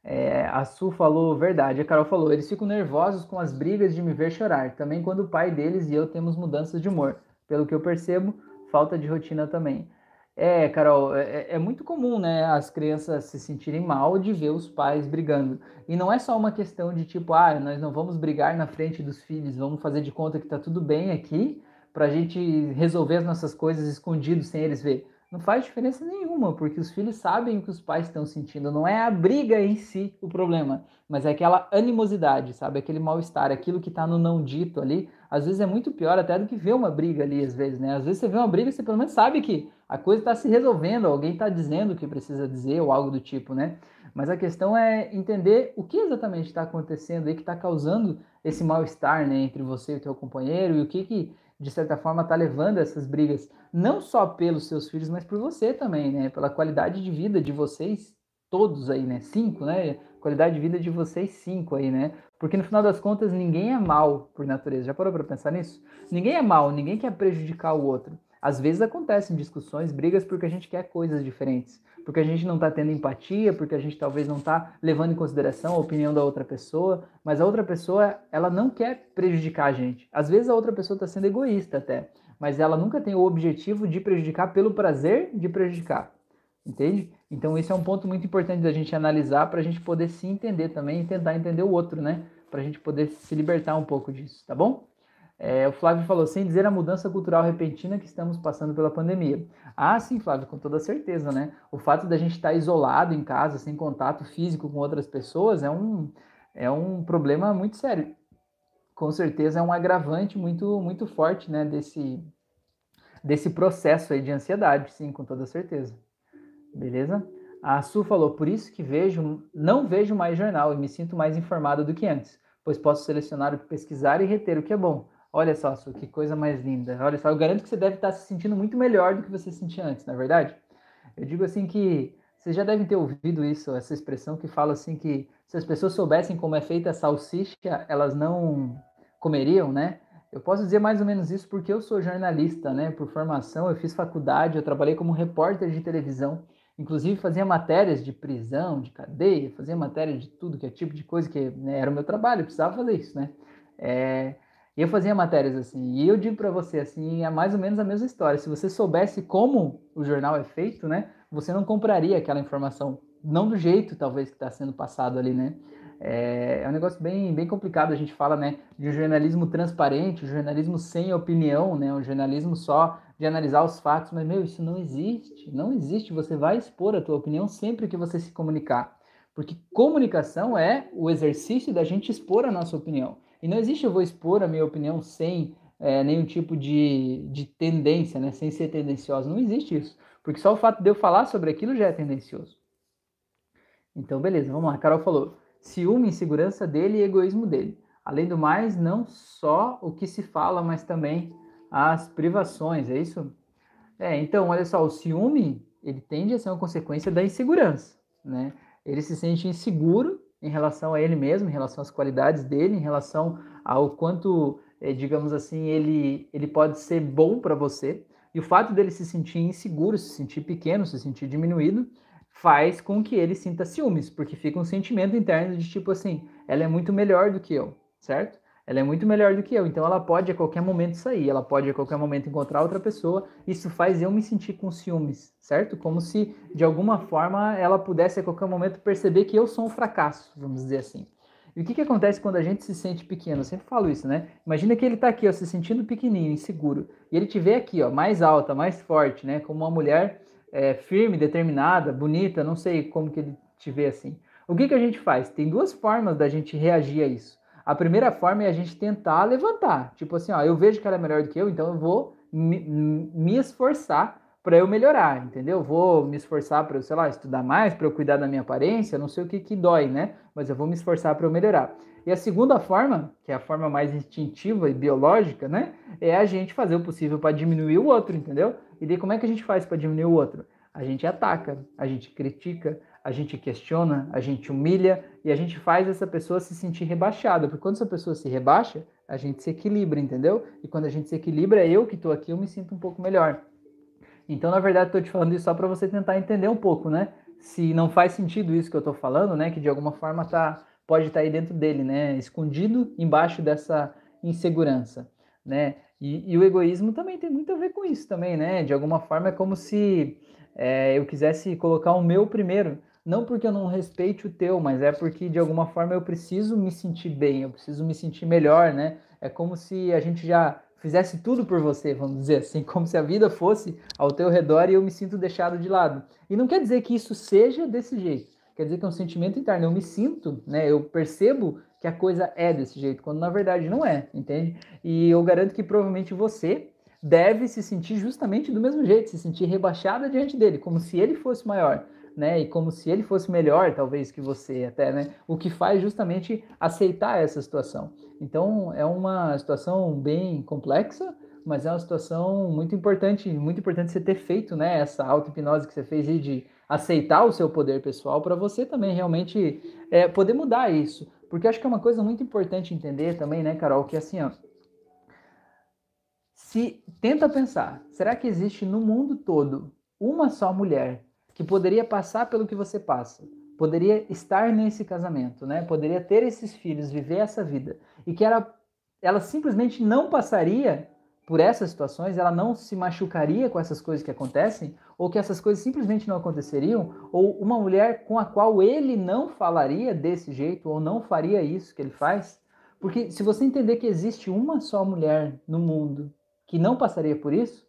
É, a Su falou verdade, a Carol falou, eles ficam nervosos com as brigas de me ver chorar, também quando o pai deles e eu temos mudanças de humor. Pelo que eu percebo, falta de rotina também. É, Carol, é, é, é muito comum, né, as crianças se sentirem mal de ver os pais brigando. E não é só uma questão de tipo, ah, nós não vamos brigar na frente dos filhos, vamos fazer de conta que tá tudo bem aqui, para a gente resolver as nossas coisas escondidos sem eles ver. Não faz diferença nenhuma, porque os filhos sabem o que os pais estão sentindo. Não é a briga em si o problema, mas é aquela animosidade, sabe? Aquele mal-estar, aquilo que está no não dito ali. Às vezes é muito pior até do que ver uma briga ali, às vezes, né? Às vezes você vê uma briga e você pelo menos sabe que a coisa está se resolvendo, alguém está dizendo o que precisa dizer ou algo do tipo, né? Mas a questão é entender o que exatamente está acontecendo aí que está causando esse mal-estar, né, entre você e o teu companheiro e o que que de certa forma, está levando essas brigas, não só pelos seus filhos, mas por você também, né? Pela qualidade de vida de vocês todos aí, né? Cinco, né? Qualidade de vida de vocês cinco aí, né? Porque no final das contas, ninguém é mal por natureza. Já parou para pensar nisso? Ninguém é mal, ninguém quer prejudicar o outro. Às vezes acontecem discussões, brigas, porque a gente quer coisas diferentes porque a gente não está tendo empatia, porque a gente talvez não está levando em consideração a opinião da outra pessoa, mas a outra pessoa, ela não quer prejudicar a gente. Às vezes a outra pessoa está sendo egoísta até, mas ela nunca tem o objetivo de prejudicar pelo prazer de prejudicar. Entende? Então esse é um ponto muito importante da gente analisar para a gente poder se entender também e tentar entender o outro, né? Para a gente poder se libertar um pouco disso, tá bom? É, o Flávio falou, sem dizer a mudança cultural repentina que estamos passando pela pandemia. Ah, sim, Flávio, com toda certeza, né? O fato da gente estar isolado em casa, sem contato físico com outras pessoas, é um, é um problema muito sério. Com certeza é um agravante muito, muito forte, né, desse, desse processo aí de ansiedade, sim, com toda certeza. Beleza? A Su falou, por isso que vejo, não vejo mais jornal e me sinto mais informado do que antes, pois posso selecionar o que pesquisar e reter o que é bom Olha só, Su, que coisa mais linda. Olha só, eu garanto que você deve estar se sentindo muito melhor do que você sentia antes, na é verdade? Eu digo assim que Vocês já devem ter ouvido isso, essa expressão que fala assim que se as pessoas soubessem como é feita a salsicha, elas não comeriam, né? Eu posso dizer mais ou menos isso porque eu sou jornalista, né? Por formação, eu fiz faculdade, eu trabalhei como repórter de televisão, inclusive fazia matérias de prisão, de cadeia, fazia matéria de tudo que é tipo de coisa que né, era o meu trabalho, eu precisava fazer isso, né? É, eu fazia matérias assim, e eu digo para você assim, é mais ou menos a mesma história. Se você soubesse como o jornal é feito, né? Você não compraria aquela informação, não do jeito talvez que está sendo passado ali, né? É, é, um negócio bem, bem complicado. A gente fala né, de um jornalismo transparente, um jornalismo sem opinião, né, um jornalismo só de analisar os fatos, mas, meu, isso não existe. Não existe. Você vai expor a tua opinião sempre que você se comunicar. Porque comunicação é o exercício da gente expor a nossa opinião. E não existe eu vou expor a minha opinião sem é, nenhum tipo de, de tendência, né? sem ser tendencioso. Não existe isso. Porque só o fato de eu falar sobre aquilo já é tendencioso. Então, beleza, vamos lá. A Carol falou ciúme, insegurança dele e egoísmo dele. Além do mais, não só o que se fala, mas também as privações, é isso? É, então, olha só, o ciúme, ele tende a ser uma consequência da insegurança, né? Ele se sente inseguro em relação a ele mesmo, em relação às qualidades dele, em relação ao quanto, eh, digamos assim, ele, ele pode ser bom para você. E o fato dele se sentir inseguro, se sentir pequeno, se sentir diminuído, faz com que ele sinta ciúmes, porque fica um sentimento interno de tipo assim, ela é muito melhor do que eu, certo? Ela é muito melhor do que eu, então ela pode a qualquer momento sair, ela pode a qualquer momento encontrar outra pessoa. Isso faz eu me sentir com ciúmes, certo? Como se de alguma forma ela pudesse a qualquer momento perceber que eu sou um fracasso, vamos dizer assim. E o que, que acontece quando a gente se sente pequeno? Eu sempre falo isso, né? Imagina que ele está aqui, ó, se sentindo pequenininho, inseguro, e ele te vê aqui, ó, mais alta, mais forte, né? Como uma mulher é, firme, determinada, bonita, não sei como que ele te vê assim. O que, que a gente faz? Tem duas formas da gente reagir a isso. A primeira forma é a gente tentar levantar. Tipo assim, ó, eu vejo que ela é melhor do que eu, então eu vou me, me esforçar para eu melhorar, entendeu? Vou me esforçar para eu, sei lá, estudar mais, para eu cuidar da minha aparência, não sei o que que dói, né? Mas eu vou me esforçar para eu melhorar. E a segunda forma, que é a forma mais instintiva e biológica, né? É a gente fazer o possível para diminuir o outro, entendeu? E daí como é que a gente faz para diminuir o outro? A gente ataca, a gente critica, a gente questiona, a gente humilha e a gente faz essa pessoa se sentir rebaixada. Porque quando essa pessoa se rebaixa, a gente se equilibra, entendeu? E quando a gente se equilibra, eu que estou aqui, eu me sinto um pouco melhor. Então, na verdade, estou te falando isso só para você tentar entender um pouco, né? Se não faz sentido isso que eu estou falando, né? Que de alguma forma tá, pode estar tá aí dentro dele, né? Escondido embaixo dessa insegurança, né? E, e, o egoísmo também tem muito a ver com isso também, né? De alguma forma é como se é, eu quisesse colocar o meu primeiro. Não porque eu não respeite o teu, mas é porque de alguma forma eu preciso me sentir bem, eu preciso me sentir melhor, né? É como se a gente já fizesse tudo por você, vamos dizer assim, como se a vida fosse ao teu redor e eu me sinto deixado de lado. E não quer dizer que isso seja desse jeito. Quer dizer que é um sentimento interno. Eu me sinto, né? Eu percebo que a coisa é desse jeito, quando na verdade não é, entende? E eu garanto que provavelmente você deve se sentir justamente do mesmo jeito, se sentir rebaixada diante dele, como se ele fosse maior, né? E como se ele fosse melhor, talvez, que você até, né? O que faz justamente aceitar essa situação. Então, é uma situação bem complexa, mas é uma situação muito importante, muito importante você ter feito, né? Essa auto-hipnose que você fez aí de aceitar o seu poder pessoal para você também realmente é, poder mudar isso. Porque acho que é uma coisa muito importante entender também, né, Carol, que assim, ó, se tenta pensar, será que existe no mundo todo uma só mulher que poderia passar pelo que você passa, poderia estar nesse casamento, né? Poderia ter esses filhos, viver essa vida e que ela, ela simplesmente não passaria por essas situações, ela não se machucaria com essas coisas que acontecem, ou que essas coisas simplesmente não aconteceriam, ou uma mulher com a qual ele não falaria desse jeito, ou não faria isso que ele faz. Porque se você entender que existe uma só mulher no mundo que não passaria por isso,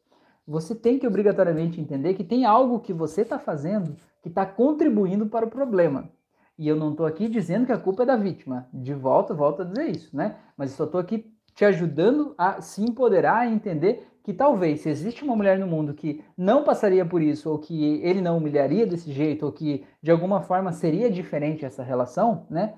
você tem que obrigatoriamente entender que tem algo que você está fazendo que está contribuindo para o problema. E eu não estou aqui dizendo que a culpa é da vítima. De volta, volto a dizer isso, né? Mas só estou aqui te ajudando a se empoderar e entender que talvez, se existe uma mulher no mundo que não passaria por isso, ou que ele não humilharia desse jeito, ou que de alguma forma seria diferente essa relação, né?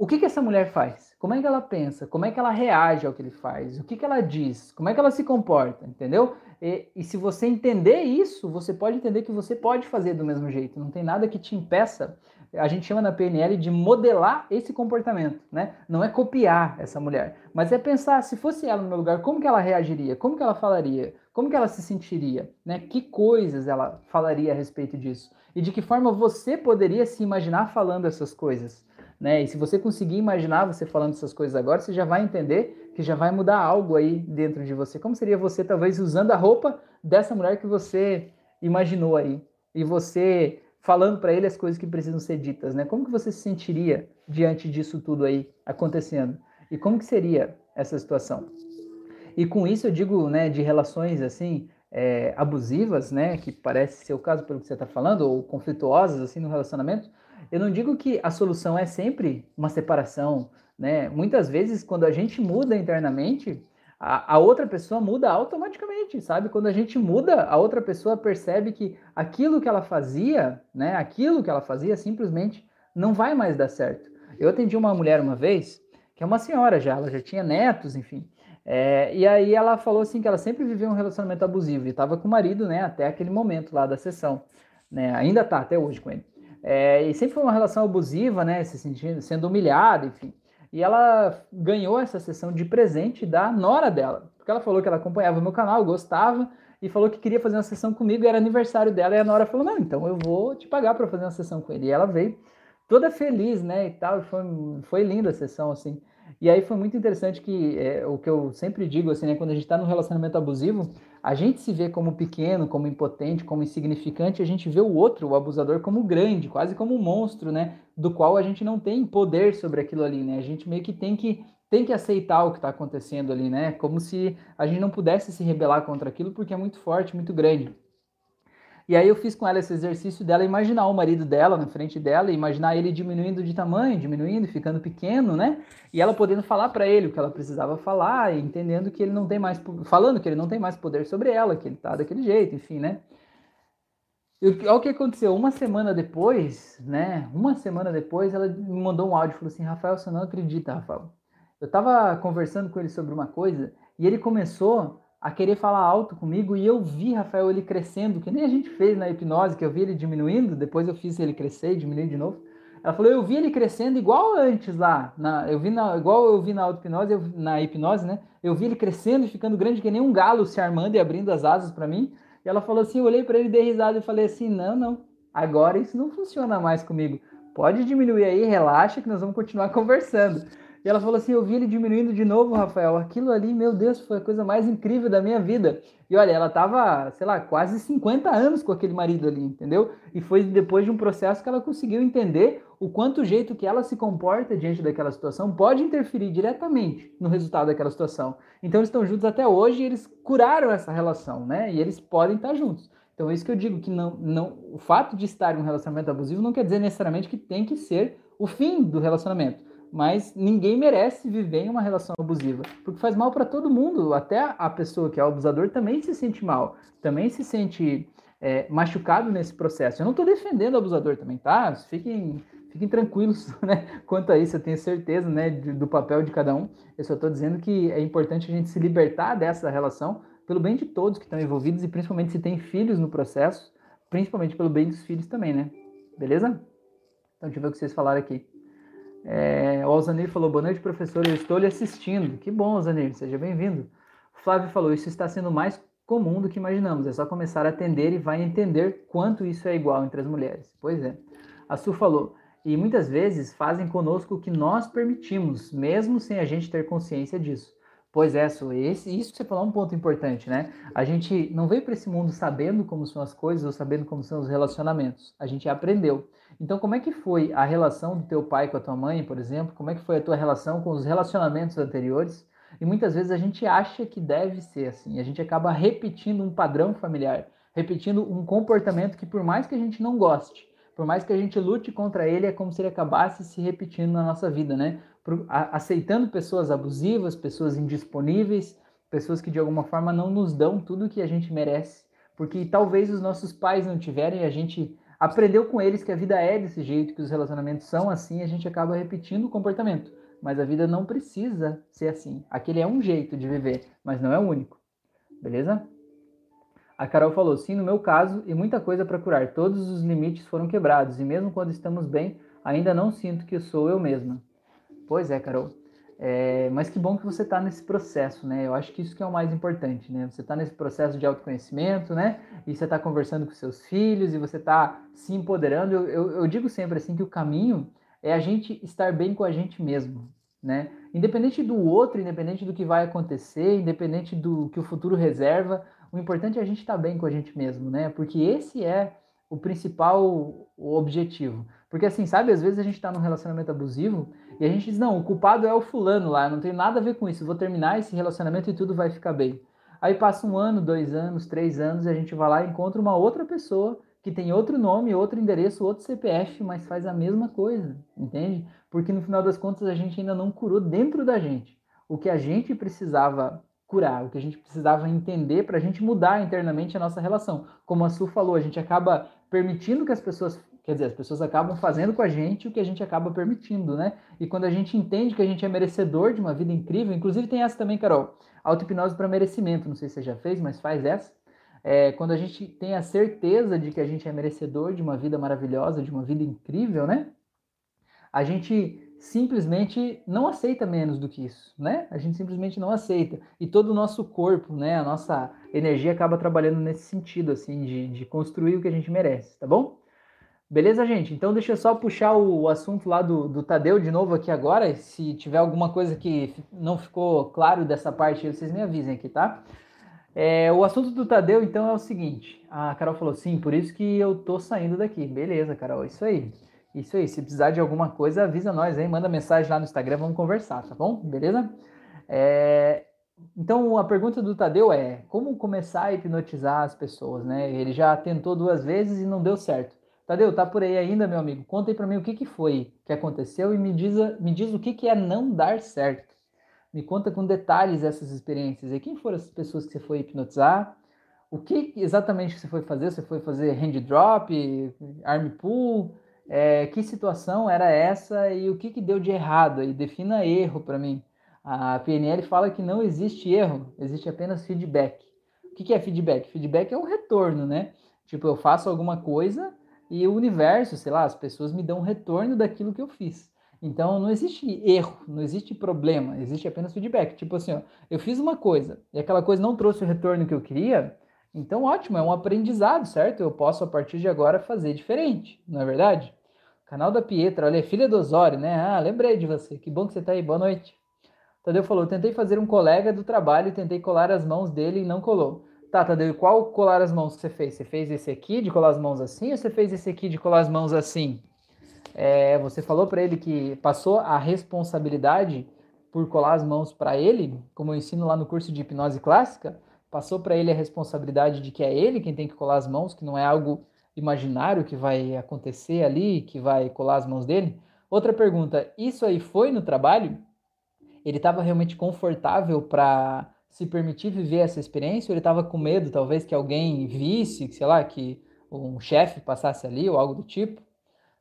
o que, que essa mulher faz? Como é que ela pensa? Como é que ela reage ao que ele faz? O que, que ela diz? Como é que ela se comporta? Entendeu? E, e, se você entender isso, você pode entender que você pode fazer do mesmo jeito. Não tem nada que te impeça. A gente chama na PNL de modelar esse comportamento, né? Não é copiar essa mulher, mas é pensar se fosse ela no meu lugar, como que ela reagiria? Como que ela falaria? Como que ela se sentiria? Né? Que coisas ela falaria a respeito disso? E de que forma você poderia se imaginar falando essas coisas? né? E se você conseguir imaginar você falando essas coisas agora, você já vai entender que já vai mudar algo aí dentro de você. Como seria você talvez usando a roupa dessa mulher que você imaginou aí e você falando para ele as coisas que precisam ser ditas, né? Como que você se sentiria diante disso tudo aí acontecendo? E como que seria essa situação? E com isso eu digo, né, de relações assim é, abusivas, né, que parece ser o caso pelo que você está falando, ou conflituosas assim no relacionamento, eu não digo que a solução é sempre uma separação, né? Muitas vezes, quando a gente muda internamente, a, a, outra pessoa muda automaticamente, sabe? Quando a gente muda, a outra pessoa percebe que aquilo que ela fazia, né? Aquilo que ela fazia simplesmente não vai mais dar certo. Eu atendi uma mulher uma vez, que é uma senhora já, ela já tinha netos, enfim. É, e aí ela falou assim que ela sempre viveu um relacionamento abusivo e estava com o marido, né? Até aquele momento lá da sessão, né? Ainda tá até hoje com ele. É, e sempre foi uma relação abusiva, né? Se sentindo, sendo humilhada, enfim. E ela ganhou essa sessão de presente da nora dela. Porque ela falou que ela acompanhava o meu canal, gostava, e falou que queria fazer uma sessão comigo, era aniversário dela, e a nora falou: Não, então eu vou te pagar para fazer uma sessão com ele. E ela veio toda feliz, né? E tal, foi, foi linda a sessão, assim. E aí foi muito interessante que é, o que eu sempre digo, assim, né? Quando a gente está num relacionamento abusivo, a gente se vê como pequeno, como impotente, como insignificante, a gente vê o outro, o abusador, como grande, quase como um monstro, né? Do qual a gente não tem poder sobre aquilo ali, né? A gente meio que tem que tem que aceitar o que está acontecendo ali, né? Como se a gente não pudesse se rebelar contra aquilo porque é muito forte, muito grande. E aí eu fiz com ela esse exercício dela imaginar o marido dela na frente dela, imaginar ele diminuindo de tamanho, diminuindo, ficando pequeno, né? E ela podendo falar para ele o que ela precisava falar, e entendendo que ele não tem mais, falando que ele não tem mais poder sobre ela, que ele tá daquele jeito, enfim, né? E olha o que aconteceu, uma semana depois, né? Uma semana depois, ela me mandou um áudio e falou assim: Rafael, você não acredita, Rafael. Eu tava conversando com ele sobre uma coisa e ele começou a querer falar alto comigo e eu vi Rafael ele crescendo, que nem a gente fez na hipnose, que eu vi ele diminuindo, depois eu fiz ele crescer e diminuir de novo. Ela falou, eu vi ele crescendo igual antes lá, na, eu vi na, igual eu vi na auto-hipnose, na hipnose, né? Eu vi ele crescendo e ficando grande que nem um galo se armando e abrindo as asas para mim. E ela falou assim, eu olhei para ele, dei risada e falei assim, não, não, agora isso não funciona mais comigo. Pode diminuir aí, relaxa que nós vamos continuar conversando. E ela falou assim: Eu vi ele diminuindo de novo, Rafael. Aquilo ali, meu Deus, foi a coisa mais incrível da minha vida. E olha, ela tava, sei lá, quase 50 anos com aquele marido ali, entendeu? E foi depois de um processo que ela conseguiu entender o quanto o jeito que ela se comporta diante daquela situação pode interferir diretamente no resultado daquela situação. Então eles estão juntos até hoje e eles curaram essa relação, né? E eles podem estar juntos. Então é isso que eu digo que não, não, o fato de estar em um relacionamento abusivo não quer dizer necessariamente que tem que ser o fim do relacionamento mas ninguém merece viver em uma relação abusiva, porque faz mal para todo mundo, até a pessoa que é o abusador também se sente mal, também se sente é, machucado nesse processo. Eu não estou defendendo o abusador também, tá? Fiquem, fiquem tranquilos né? quanto a isso, eu tenho certeza né, do papel de cada um. Eu só estou dizendo que é importante a gente se libertar dessa relação pelo bem de todos que estão envolvidos e principalmente se tem filhos no processo, principalmente pelo bem dos filhos também, né? Beleza? Então, deixa eu ver o que vocês falaram aqui. É, o Alzanir falou, boa noite, professor, eu estou lhe assistindo. Que bom, Alzanir, seja bem-vindo. Flávio falou, isso está sendo mais comum do que imaginamos, é só começar a atender e vai entender quanto isso é igual entre as mulheres. Pois é. A Su falou, e muitas vezes fazem conosco o que nós permitimos, mesmo sem a gente ter consciência disso. Pois é, Su, esse, isso você falou é um ponto importante, né? A gente não veio para esse mundo sabendo como são as coisas ou sabendo como são os relacionamentos. A gente aprendeu. Então, como é que foi a relação do teu pai com a tua mãe, por exemplo? Como é que foi a tua relação com os relacionamentos anteriores? E muitas vezes a gente acha que deve ser assim. A gente acaba repetindo um padrão familiar, repetindo um comportamento que, por mais que a gente não goste, por mais que a gente lute contra ele, é como se ele acabasse se repetindo na nossa vida, né? Aceitando pessoas abusivas, pessoas indisponíveis, pessoas que de alguma forma não nos dão tudo o que a gente merece, porque talvez os nossos pais não tiverem e a gente aprendeu com eles que a vida é desse jeito, que os relacionamentos são assim, a gente acaba repetindo o comportamento. Mas a vida não precisa ser assim. Aquele é um jeito de viver, mas não é o único. Beleza? A Carol falou: sim, no meu caso, e muita coisa para curar. Todos os limites foram quebrados, e mesmo quando estamos bem, ainda não sinto que sou eu mesma. Pois é, Carol. É, mas que bom que você está nesse processo, né? Eu acho que isso que é o mais importante, né? Você está nesse processo de autoconhecimento, né? E você está conversando com seus filhos e você está se empoderando. Eu, eu, eu, digo sempre assim que o caminho é a gente estar bem com a gente mesmo, né? Independente do outro, independente do que vai acontecer, independente do que o futuro reserva, o importante é a gente estar tá bem com a gente mesmo, né? Porque esse é o principal objetivo. Porque assim, sabe, às vezes a gente está num relacionamento abusivo e a gente diz, não, o culpado é o fulano lá, não tem nada a ver com isso, vou terminar esse relacionamento e tudo vai ficar bem. Aí passa um ano, dois anos, três anos, e a gente vai lá e encontra uma outra pessoa que tem outro nome, outro endereço, outro CPF, mas faz a mesma coisa, entende? Porque no final das contas a gente ainda não curou dentro da gente o que a gente precisava curar, o que a gente precisava entender para a gente mudar internamente a nossa relação. Como a Su falou, a gente acaba permitindo que as pessoas, quer dizer, as pessoas acabam fazendo com a gente o que a gente acaba permitindo, né? E quando a gente entende que a gente é merecedor de uma vida incrível, inclusive tem essa também, Carol, auto-hipnose para merecimento, não sei se você já fez, mas faz essa. É, quando a gente tem a certeza de que a gente é merecedor de uma vida maravilhosa, de uma vida incrível, né? A gente simplesmente não aceita menos do que isso, né? A gente simplesmente não aceita. E todo o nosso corpo, né, a nossa energia acaba trabalhando nesse sentido, assim, de, de construir o que a gente merece, tá bom? Beleza, gente? Então deixa eu só puxar o assunto lá do, do Tadeu de novo aqui agora. Se tiver alguma coisa que não ficou claro dessa parte, vocês me avisem aqui, tá? É, o assunto do Tadeu, então, é o seguinte. A Carol falou, sim, por isso que eu tô saindo daqui. Beleza, Carol, isso aí. Isso aí, se precisar de alguma coisa, avisa nós aí, manda mensagem lá no Instagram, vamos conversar, tá bom? Beleza? É... Então, a pergunta do Tadeu é: como começar a hipnotizar as pessoas, né? Ele já tentou duas vezes e não deu certo. Tadeu, tá por aí ainda, meu amigo? Conta aí para mim o que, que foi que aconteceu e me diz, me diz o que, que é não dar certo. Me conta com detalhes essas experiências. E quem foram as pessoas que você foi hipnotizar? O que exatamente você foi fazer? Você foi fazer hand drop, arm pull? É, que situação era essa e o que, que deu de errado, e defina erro para mim. A PNL fala que não existe erro, existe apenas feedback. O que, que é feedback? Feedback é um retorno, né? Tipo, eu faço alguma coisa e o universo, sei lá, as pessoas me dão um retorno daquilo que eu fiz. Então não existe erro, não existe problema, existe apenas feedback. Tipo assim, ó, eu fiz uma coisa e aquela coisa não trouxe o retorno que eu queria, então ótimo, é um aprendizado, certo? Eu posso a partir de agora fazer diferente, não é verdade? Canal da Pietra, olha, é filha do Osório, né? Ah, lembrei de você. Que bom que você tá aí. Boa noite. Tadeu falou: tentei fazer um colega do trabalho e tentei colar as mãos dele e não colou. Tá, Tadeu, qual colar as mãos que você fez? Você fez esse aqui de colar as mãos assim ou você fez esse aqui de colar as mãos assim? É, você falou para ele que passou a responsabilidade por colar as mãos para ele, como eu ensino lá no curso de hipnose clássica, passou para ele a responsabilidade de que é ele quem tem que colar as mãos, que não é algo imaginário que vai acontecer ali, que vai colar as mãos dele? Outra pergunta: isso aí foi no trabalho? Ele estava realmente confortável para se permitir viver essa experiência? Ou ele estava com medo, talvez, que alguém visse, sei lá, que um chefe passasse ali ou algo do tipo?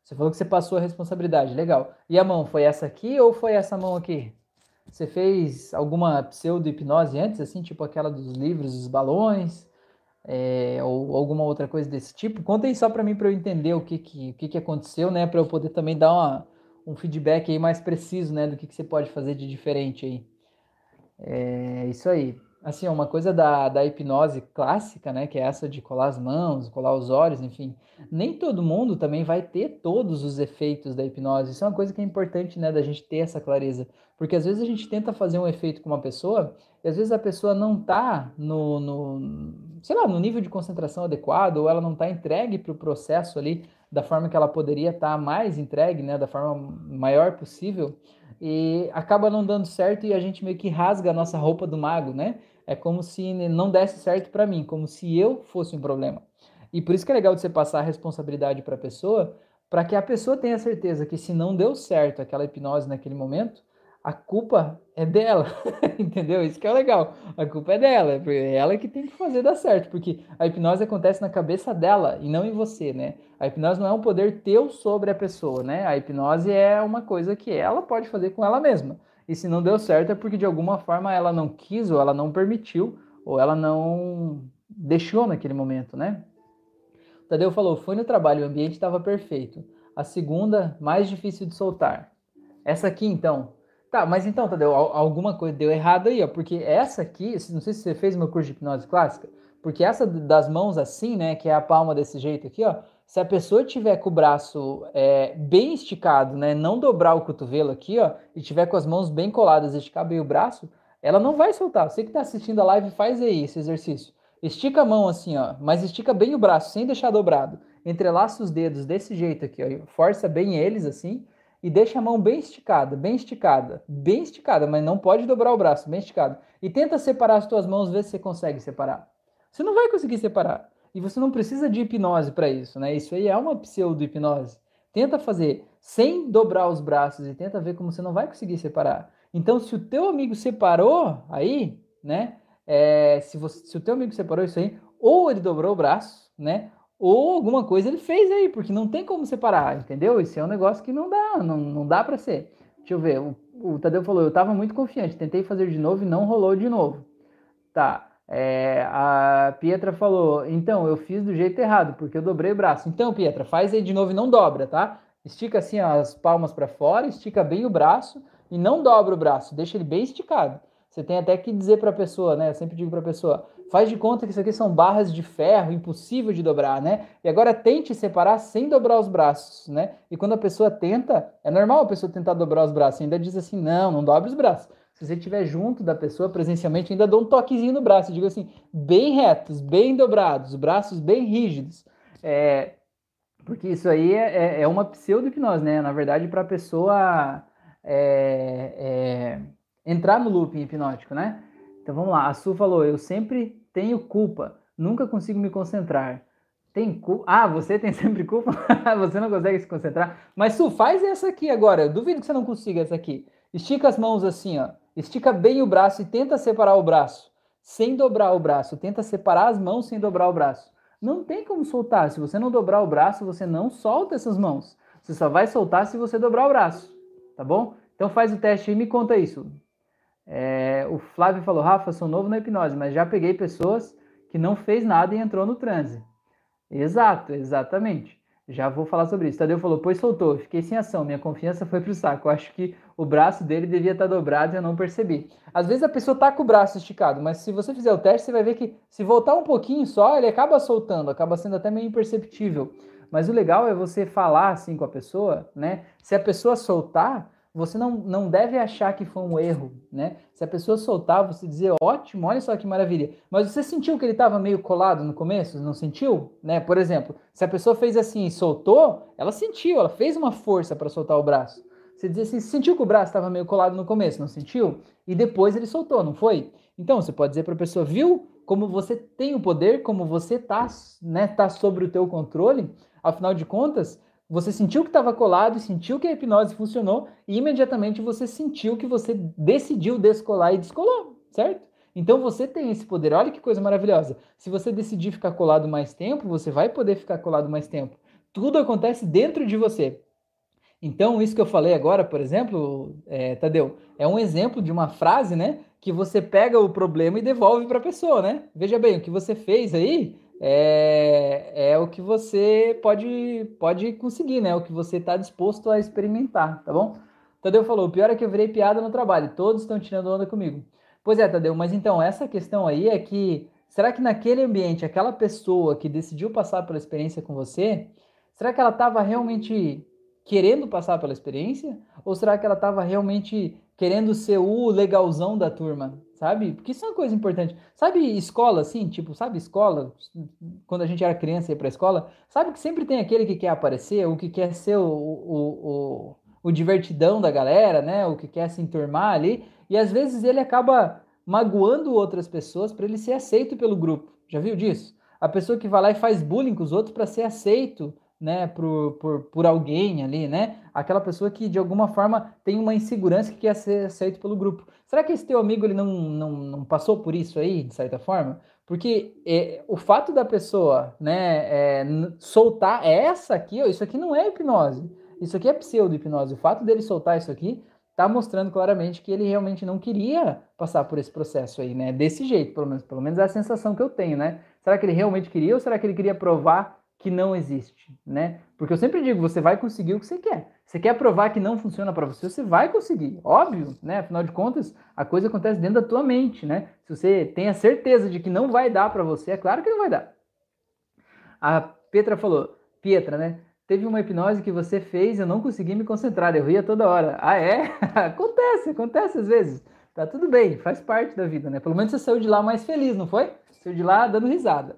Você falou que você passou a responsabilidade, legal. E a mão, foi essa aqui ou foi essa mão aqui? Você fez alguma pseudo-hipnose antes, assim, tipo aquela dos livros, dos balões? É, ou alguma outra coisa desse tipo. Conta aí só para mim para eu entender o que que, o que, que aconteceu, né? Para eu poder também dar uma, um feedback aí mais preciso, né? Do que, que você pode fazer de diferente aí. É isso aí. Assim, uma coisa da, da hipnose clássica, né? Que é essa de colar as mãos, colar os olhos, enfim. Nem todo mundo também vai ter todos os efeitos da hipnose. Isso é uma coisa que é importante, né? Da gente ter essa clareza. Porque às vezes a gente tenta fazer um efeito com uma pessoa e às vezes a pessoa não tá no, no sei lá, no nível de concentração adequado, ou ela não está entregue para o processo ali da forma que ela poderia estar tá mais entregue, né, da forma maior possível, e acaba não dando certo e a gente meio que rasga a nossa roupa do mago, né? É como se não desse certo para mim, como se eu fosse um problema. E por isso que é legal de você passar a responsabilidade para a pessoa, para que a pessoa tenha certeza que se não deu certo aquela hipnose naquele momento, a culpa é dela, entendeu? Isso que é legal. A culpa é dela, é ela que tem que fazer dar certo, porque a hipnose acontece na cabeça dela e não em você, né? A hipnose não é um poder teu sobre a pessoa, né? A hipnose é uma coisa que ela pode fazer com ela mesma. E se não deu certo é porque de alguma forma ela não quis ou ela não permitiu ou ela não deixou naquele momento, né? O Tadeu falou: foi no trabalho, o ambiente estava perfeito. A segunda, mais difícil de soltar. Essa aqui, então, Tá, mas então, Tadeu, alguma coisa deu errado aí, ó, porque essa aqui, não sei se você fez meu curso de hipnose clássica, porque essa das mãos assim, né, que é a palma desse jeito aqui, ó, se a pessoa tiver com o braço é, bem esticado, né, não dobrar o cotovelo aqui, ó, e tiver com as mãos bem coladas, esticar bem o braço, ela não vai soltar. Você que está assistindo a live, faz aí esse exercício. Estica a mão assim, ó, mas estica bem o braço, sem deixar dobrado. Entrelaça os dedos desse jeito aqui, ó, força bem eles assim, e deixa a mão bem esticada, bem esticada, bem esticada, mas não pode dobrar o braço, bem esticado. E tenta separar as tuas mãos, ver se você consegue separar. Você não vai conseguir separar. E você não precisa de hipnose para isso, né? Isso aí é uma pseudo-hipnose. Tenta fazer sem dobrar os braços e tenta ver como você não vai conseguir separar. Então, se o teu amigo separou aí, né? É, se, você, se o teu amigo separou isso aí, ou ele dobrou o braço, né? ou alguma coisa ele fez aí, porque não tem como separar, entendeu? Isso é um negócio que não dá, não, não dá para ser. Deixa eu ver, o, o Tadeu falou, eu estava muito confiante, tentei fazer de novo e não rolou de novo. Tá, é, a Pietra falou, então, eu fiz do jeito errado, porque eu dobrei o braço. Então, Pietra, faz aí de novo e não dobra, tá? Estica assim as palmas para fora, estica bem o braço e não dobra o braço, deixa ele bem esticado. Você tem até que dizer para a pessoa, né? Eu sempre digo para a pessoa, Faz de conta que isso aqui são barras de ferro, impossível de dobrar, né? E agora tente separar sem dobrar os braços, né? E quando a pessoa tenta, é normal a pessoa tentar dobrar os braços, ainda diz assim: não, não dobre os braços. Se você estiver junto da pessoa presencialmente, ainda dou um toquezinho no braço, digo assim, bem retos, bem dobrados, braços bem rígidos. É, porque isso aí é, é, é uma pseudo-hipnose, né? Na verdade, para a pessoa é, é, entrar no looping hipnótico, né? Então vamos lá, a Su falou, eu sempre tenho culpa, nunca consigo me concentrar. Tem culpa? Ah, você tem sempre culpa? você não consegue se concentrar? Mas Su, faz essa aqui agora. Eu duvido que você não consiga essa aqui. Estica as mãos assim, ó. Estica bem o braço e tenta separar o braço, sem dobrar o braço. Tenta separar as mãos sem dobrar o braço. Não tem como soltar. Se você não dobrar o braço, você não solta essas mãos. Você só vai soltar se você dobrar o braço, tá bom? Então faz o teste e me conta isso. É, o Flávio falou, Rafa, sou novo na hipnose, mas já peguei pessoas que não fez nada e entrou no transe. Exato, exatamente. Já vou falar sobre isso. Tadeu falou, pois soltou, fiquei sem ação, minha confiança foi pro saco. Eu acho que o braço dele devia estar tá dobrado e eu não percebi. Às vezes a pessoa tá com o braço esticado, mas se você fizer o teste, você vai ver que se voltar um pouquinho só, ele acaba soltando, acaba sendo até meio imperceptível. Mas o legal é você falar assim com a pessoa, né? Se a pessoa soltar, você não, não deve achar que foi um erro, né? Se a pessoa soltar, você dizer, ótimo, olha só que maravilha. Mas você sentiu que ele estava meio colado no começo? Não sentiu? Né? Por exemplo, se a pessoa fez assim e soltou, ela sentiu, ela fez uma força para soltar o braço. Você diz assim, sentiu que o braço estava meio colado no começo, não sentiu? E depois ele soltou, não foi? Então, você pode dizer para a pessoa, viu como você tem o poder, como você está né, tá sobre o teu controle? Afinal de contas, você sentiu que estava colado, sentiu que a hipnose funcionou e imediatamente você sentiu que você decidiu descolar e descolou, certo? Então você tem esse poder. Olha que coisa maravilhosa. Se você decidir ficar colado mais tempo, você vai poder ficar colado mais tempo. Tudo acontece dentro de você. Então, isso que eu falei agora, por exemplo, é, Tadeu, é um exemplo de uma frase, né? Que você pega o problema e devolve para a pessoa, né? Veja bem, o que você fez aí é, é o que você pode, pode conseguir, né? O que você está disposto a experimentar, tá bom? Tadeu falou: o pior é que eu virei piada no trabalho, todos estão tirando onda comigo. Pois é, Tadeu, mas então essa questão aí é que será que naquele ambiente, aquela pessoa que decidiu passar pela experiência com você, será que ela estava realmente querendo passar pela experiência? Ou será que ela estava realmente querendo ser o legalzão da turma? Sabe? Porque isso é uma coisa importante. Sabe escola, assim, tipo, sabe escola? Quando a gente era criança e ia pra escola, sabe que sempre tem aquele que quer aparecer, o que quer ser o, o, o, o divertidão da galera, né? O que quer se enturmar ali, e às vezes ele acaba magoando outras pessoas para ele ser aceito pelo grupo. Já viu disso? A pessoa que vai lá e faz bullying com os outros para ser aceito né, por, por, por alguém ali, né? Aquela pessoa que de alguma forma tem uma insegurança que quer ser aceito pelo grupo. Será que esse teu amigo ele não, não, não passou por isso aí, de certa forma? Porque é, o fato da pessoa, né, é, soltar essa aqui, ó, isso aqui não é hipnose, isso aqui é pseudo-hipnose. O fato dele soltar isso aqui está mostrando claramente que ele realmente não queria passar por esse processo aí, né? Desse jeito, pelo menos, pelo menos é a sensação que eu tenho, né? Será que ele realmente queria ou será que ele queria provar que não existe, né? Porque eu sempre digo, você vai conseguir o que você quer. Você quer provar que não funciona para você, você vai conseguir, óbvio, né? Afinal de contas, a coisa acontece dentro da tua mente, né? Se você tem a certeza de que não vai dar para você, é claro que não vai dar. A Petra falou, Pietra, né? teve uma hipnose que você fez, eu não consegui me concentrar, eu ria toda hora. Ah, é? acontece, acontece às vezes. Tá tudo bem, faz parte da vida, né? Pelo menos você saiu de lá mais feliz, não foi? Saiu de lá dando risada.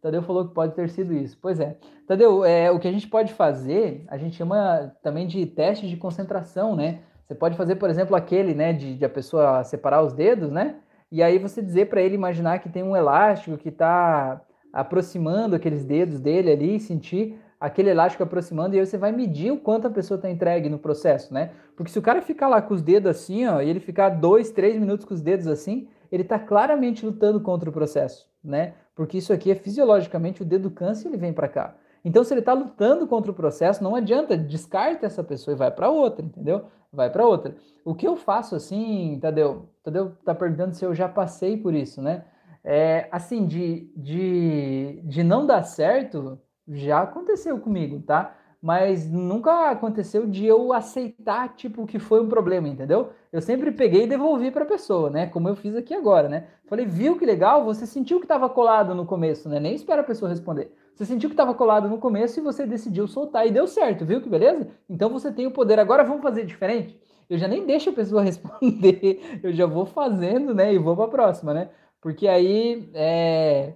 Tadeu falou que pode ter sido isso. Pois é. Tadeu, é, o que a gente pode fazer, a gente chama também de teste de concentração, né? Você pode fazer, por exemplo, aquele, né, de, de a pessoa separar os dedos, né? E aí você dizer para ele imaginar que tem um elástico que está aproximando aqueles dedos dele ali sentir aquele elástico aproximando e aí você vai medir o quanto a pessoa está entregue no processo, né? Porque se o cara ficar lá com os dedos assim, ó, e ele ficar dois, três minutos com os dedos assim, ele está claramente lutando contra o processo, né? Porque isso aqui é fisiologicamente o dedo e ele vem para cá. Então, se ele está lutando contra o processo, não adianta, descarta essa pessoa e vai para outra, entendeu? Vai para outra. O que eu faço assim, Tadeu? Tadeu tá perguntando se eu já passei por isso, né? É, assim, de, de, de não dar certo, já aconteceu comigo, tá? Mas nunca aconteceu de eu aceitar, tipo, que foi um problema, entendeu? Eu sempre peguei e devolvi para a pessoa, né? Como eu fiz aqui agora, né? Falei, viu que legal? Você sentiu que estava colado no começo, né? Nem espera a pessoa responder. Você sentiu que estava colado no começo e você decidiu soltar e deu certo, viu que beleza? Então você tem o poder. Agora vamos fazer diferente? Eu já nem deixo a pessoa responder, eu já vou fazendo, né? E vou para a próxima, né? Porque aí é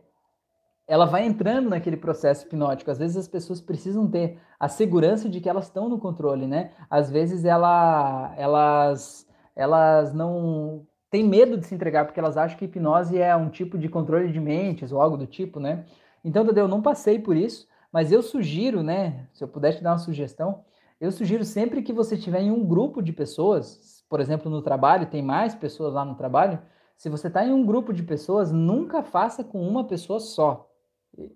ela vai entrando naquele processo hipnótico. Às vezes as pessoas precisam ter a segurança de que elas estão no controle, né? Às vezes ela, elas, elas não têm medo de se entregar porque elas acham que hipnose é um tipo de controle de mentes ou algo do tipo, né? Então, Tadeu, eu não passei por isso, mas eu sugiro, né? Se eu puder te dar uma sugestão, eu sugiro sempre que você estiver em um grupo de pessoas, por exemplo, no trabalho, tem mais pessoas lá no trabalho. Se você está em um grupo de pessoas, nunca faça com uma pessoa só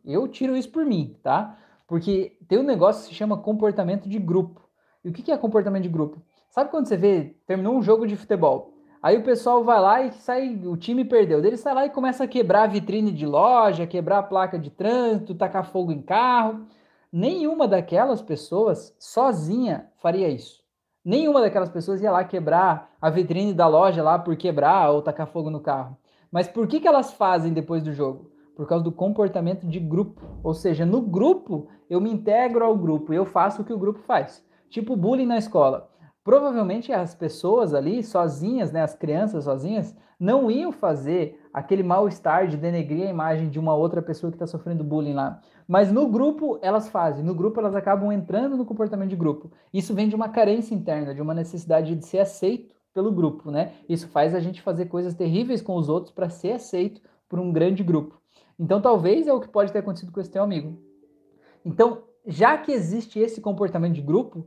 eu tiro isso por mim, tá? Porque tem um negócio que se chama comportamento de grupo. E o que é comportamento de grupo? Sabe quando você vê, terminou um jogo de futebol, aí o pessoal vai lá e sai, o time perdeu, ele sai lá e começa a quebrar a vitrine de loja, quebrar a placa de trânsito, tacar fogo em carro. Nenhuma daquelas pessoas sozinha faria isso. Nenhuma daquelas pessoas ia lá quebrar a vitrine da loja lá por quebrar ou tacar fogo no carro. Mas por que, que elas fazem depois do jogo? Por causa do comportamento de grupo. Ou seja, no grupo, eu me integro ao grupo e eu faço o que o grupo faz. Tipo bullying na escola. Provavelmente as pessoas ali, sozinhas, né, as crianças sozinhas, não iam fazer aquele mal-estar de denegrir a imagem de uma outra pessoa que está sofrendo bullying lá. Mas no grupo elas fazem, no grupo elas acabam entrando no comportamento de grupo. Isso vem de uma carência interna, de uma necessidade de ser aceito pelo grupo, né? Isso faz a gente fazer coisas terríveis com os outros para ser aceito por um grande grupo. Então, talvez é o que pode ter acontecido com esse teu amigo. Então, já que existe esse comportamento de grupo,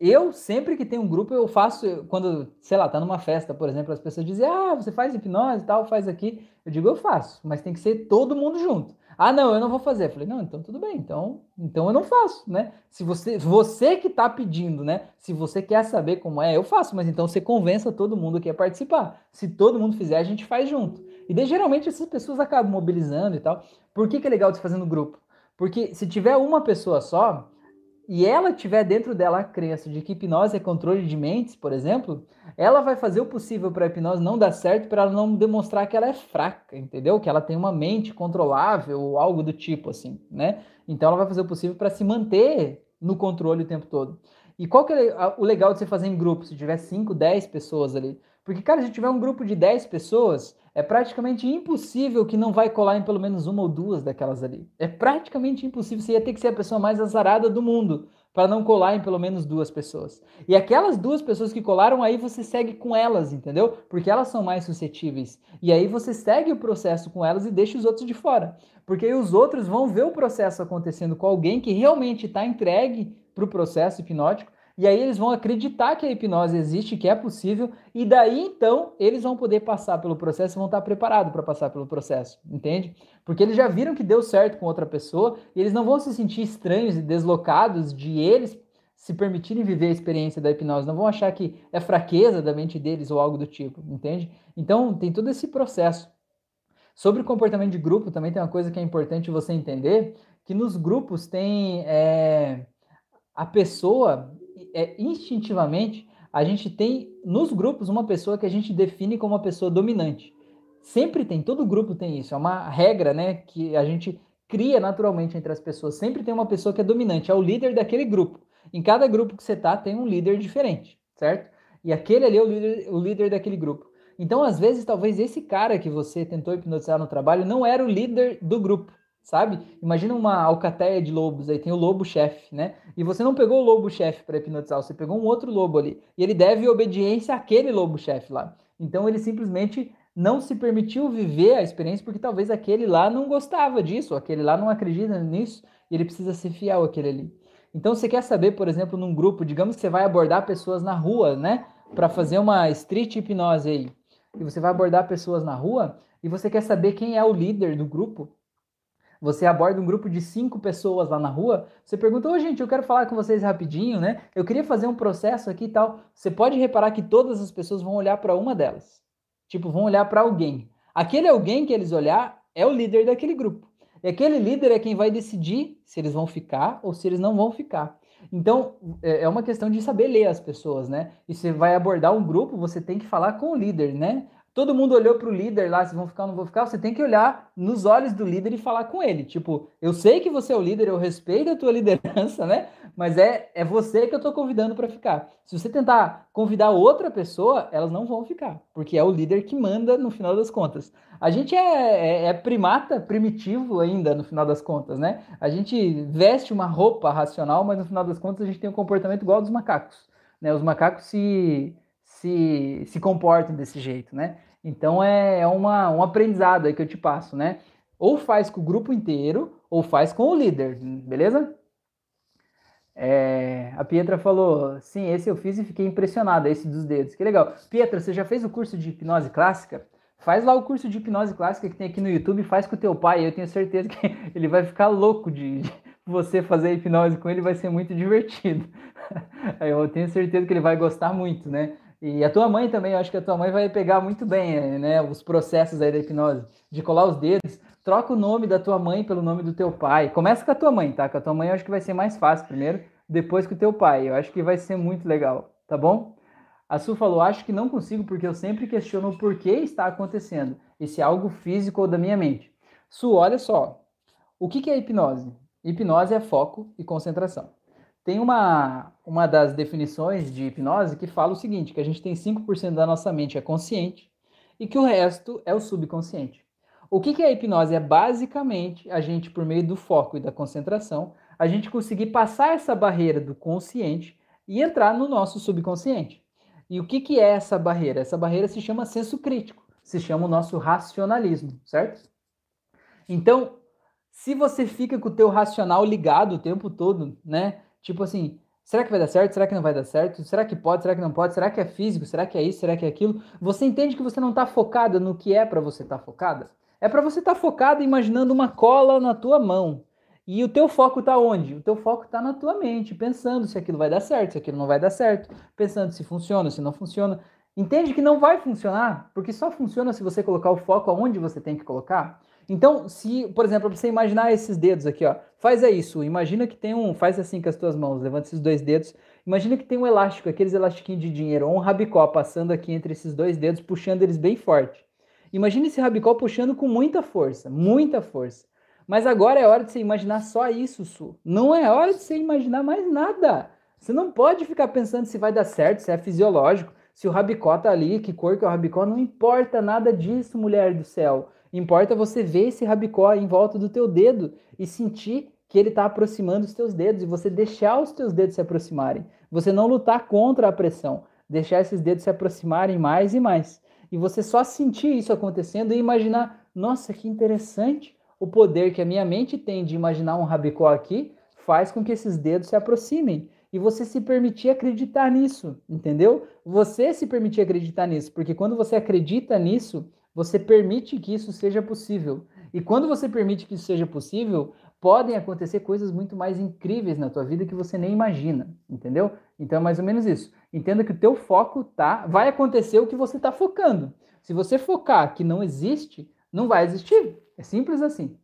eu sempre que tenho um grupo, eu faço, quando, sei lá, tá numa festa, por exemplo, as pessoas dizem, ah, você faz hipnose e tal, faz aqui. Eu digo, eu faço, mas tem que ser todo mundo junto. Ah, não, eu não vou fazer. Eu falei, não, então tudo bem, então, então eu não faço, né? Se você, você que tá pedindo, né? Se você quer saber como é, eu faço, mas então você convença todo mundo que quer participar. Se todo mundo fizer, a gente faz junto. E daí, geralmente, essas pessoas acabam mobilizando e tal. Por que, que é legal se fazer no grupo? Porque se tiver uma pessoa só, e ela tiver dentro dela a crença de que hipnose é controle de mentes, por exemplo, ela vai fazer o possível para a hipnose não dar certo para ela não demonstrar que ela é fraca, entendeu? Que ela tem uma mente controlável ou algo do tipo assim, né? Então ela vai fazer o possível para se manter no controle o tempo todo. E qual que é o legal de você fazer em grupo, se tiver 5, 10 pessoas ali? Porque, cara, se tiver um grupo de 10 pessoas, é praticamente impossível que não vai colar em pelo menos uma ou duas daquelas ali. É praticamente impossível. Você ia ter que ser a pessoa mais azarada do mundo para não colar em pelo menos duas pessoas. E aquelas duas pessoas que colaram, aí você segue com elas, entendeu? Porque elas são mais suscetíveis. E aí você segue o processo com elas e deixa os outros de fora. Porque aí os outros vão ver o processo acontecendo com alguém que realmente está entregue para o processo hipnótico e aí eles vão acreditar que a hipnose existe, que é possível, e daí então eles vão poder passar pelo processo, vão estar preparados para passar pelo processo, entende? Porque eles já viram que deu certo com outra pessoa, e eles não vão se sentir estranhos e deslocados de eles se permitirem viver a experiência da hipnose, não vão achar que é fraqueza da mente deles ou algo do tipo, entende? Então tem todo esse processo. Sobre comportamento de grupo, também tem uma coisa que é importante você entender, que nos grupos tem é, a pessoa é, instintivamente, a gente tem nos grupos uma pessoa que a gente define como uma pessoa dominante. Sempre tem, todo grupo tem isso, é uma regra, né, que a gente cria naturalmente entre as pessoas. Sempre tem uma pessoa que é dominante, é o líder daquele grupo. Em cada grupo que você tá, tem um líder diferente, certo? E aquele ali é o líder, o líder daquele grupo. Então, às vezes, talvez esse cara que você tentou hipnotizar no trabalho não era o líder do grupo sabe? Imagina uma alcateia de lobos, aí tem o lobo-chefe, né? E você não pegou o lobo-chefe para hipnotizar, você pegou um outro lobo ali. E ele deve obediência àquele lobo-chefe lá. Então ele simplesmente não se permitiu viver a experiência porque talvez aquele lá não gostava disso, aquele lá não acredita nisso, e ele precisa ser fiel àquele ali. Então você quer saber, por exemplo, num grupo, digamos que você vai abordar pessoas na rua, né? Para fazer uma street hipnose aí. E você vai abordar pessoas na rua e você quer saber quem é o líder do grupo você aborda um grupo de cinco pessoas lá na rua, você pergunta, ô gente, eu quero falar com vocês rapidinho, né? Eu queria fazer um processo aqui e tal. Você pode reparar que todas as pessoas vão olhar para uma delas. Tipo, vão olhar para alguém. Aquele alguém que eles olhar é o líder daquele grupo. E aquele líder é quem vai decidir se eles vão ficar ou se eles não vão ficar. Então, é, é uma questão de saber ler as pessoas, né? E você vai abordar um grupo, você tem que falar com o líder, né? Todo mundo olhou para o líder lá, se vão ficar ou não vão ficar, você tem que olhar nos olhos do líder e falar com ele. Tipo, eu sei que você é o líder, eu respeito a tua liderança, né? Mas é, é você que eu estou convidando para ficar. Se você tentar convidar outra pessoa, elas não vão ficar, porque é o líder que manda no final das contas. A gente é, é, é primata, primitivo ainda no final das contas, né? A gente veste uma roupa racional, mas no final das contas a gente tem um comportamento igual ao dos macacos. Né? Os macacos se, se, se comportam desse jeito, né? Então é, é uma, um aprendizado aí que eu te passo, né? Ou faz com o grupo inteiro, ou faz com o líder, beleza? É, a Pietra falou, sim, esse eu fiz e fiquei impressionada, esse dos dedos. Que legal. Pietra, você já fez o curso de hipnose clássica? Faz lá o curso de hipnose clássica que tem aqui no YouTube, faz com o teu pai, eu tenho certeza que ele vai ficar louco de, de você fazer hipnose com ele, vai ser muito divertido. Eu tenho certeza que ele vai gostar muito, né? E a tua mãe também, eu acho que a tua mãe vai pegar muito bem, né, os processos aí da hipnose, de colar os dedos. Troca o nome da tua mãe pelo nome do teu pai. Começa com a tua mãe, tá? Com a tua mãe eu acho que vai ser mais fácil primeiro, depois com o teu pai. Eu acho que vai ser muito legal, tá bom? A Su falou: Acho que não consigo porque eu sempre questiono o porquê está acontecendo. E se é algo físico ou da minha mente. Su, olha só. O que é hipnose? Hipnose é foco e concentração. Tem uma, uma das definições de hipnose que fala o seguinte, que a gente tem 5% da nossa mente é consciente e que o resto é o subconsciente. O que, que é a hipnose? É basicamente a gente, por meio do foco e da concentração, a gente conseguir passar essa barreira do consciente e entrar no nosso subconsciente. E o que, que é essa barreira? Essa barreira se chama senso crítico, se chama o nosso racionalismo, certo? Então, se você fica com o teu racional ligado o tempo todo, né? Tipo assim, será que vai dar certo? Será que não vai dar certo? Será que pode? Será que não pode? Será que é físico? Será que é isso? Será que é aquilo? Você entende que você não está focada no que é para você estar tá focada? É para você estar tá focada imaginando uma cola na tua mão. E o teu foco está onde? O teu foco está na tua mente, pensando se aquilo vai dar certo, se aquilo não vai dar certo, pensando se funciona, se não funciona. Entende que não vai funcionar, porque só funciona se você colocar o foco aonde você tem que colocar. Então, se, por exemplo, você imaginar esses dedos aqui, ó, faz é isso, imagina que tem um, faz assim com as tuas mãos, levanta esses dois dedos, imagina que tem um elástico, aqueles elastiquinhos de dinheiro, ou um rabicó passando aqui entre esses dois dedos, puxando eles bem forte. Imagina esse rabicó puxando com muita força, muita força. Mas agora é hora de você imaginar só isso, Su. Não é hora de você imaginar mais nada. Você não pode ficar pensando se vai dar certo, se é fisiológico, se o rabicó tá ali, que cor que é o rabicó, não importa nada disso, mulher do céu. Importa você ver esse rabicó em volta do teu dedo e sentir que ele está aproximando os teus dedos e você deixar os teus dedos se aproximarem. Você não lutar contra a pressão, deixar esses dedos se aproximarem mais e mais. E você só sentir isso acontecendo e imaginar, nossa, que interessante, o poder que a minha mente tem de imaginar um rabicó aqui faz com que esses dedos se aproximem e você se permitir acreditar nisso, entendeu? Você se permitir acreditar nisso, porque quando você acredita nisso, você permite que isso seja possível. E quando você permite que isso seja possível, podem acontecer coisas muito mais incríveis na tua vida que você nem imagina, entendeu? Então é mais ou menos isso. Entenda que o teu foco tá, vai acontecer o que você está focando. Se você focar que não existe, não vai existir. É simples assim.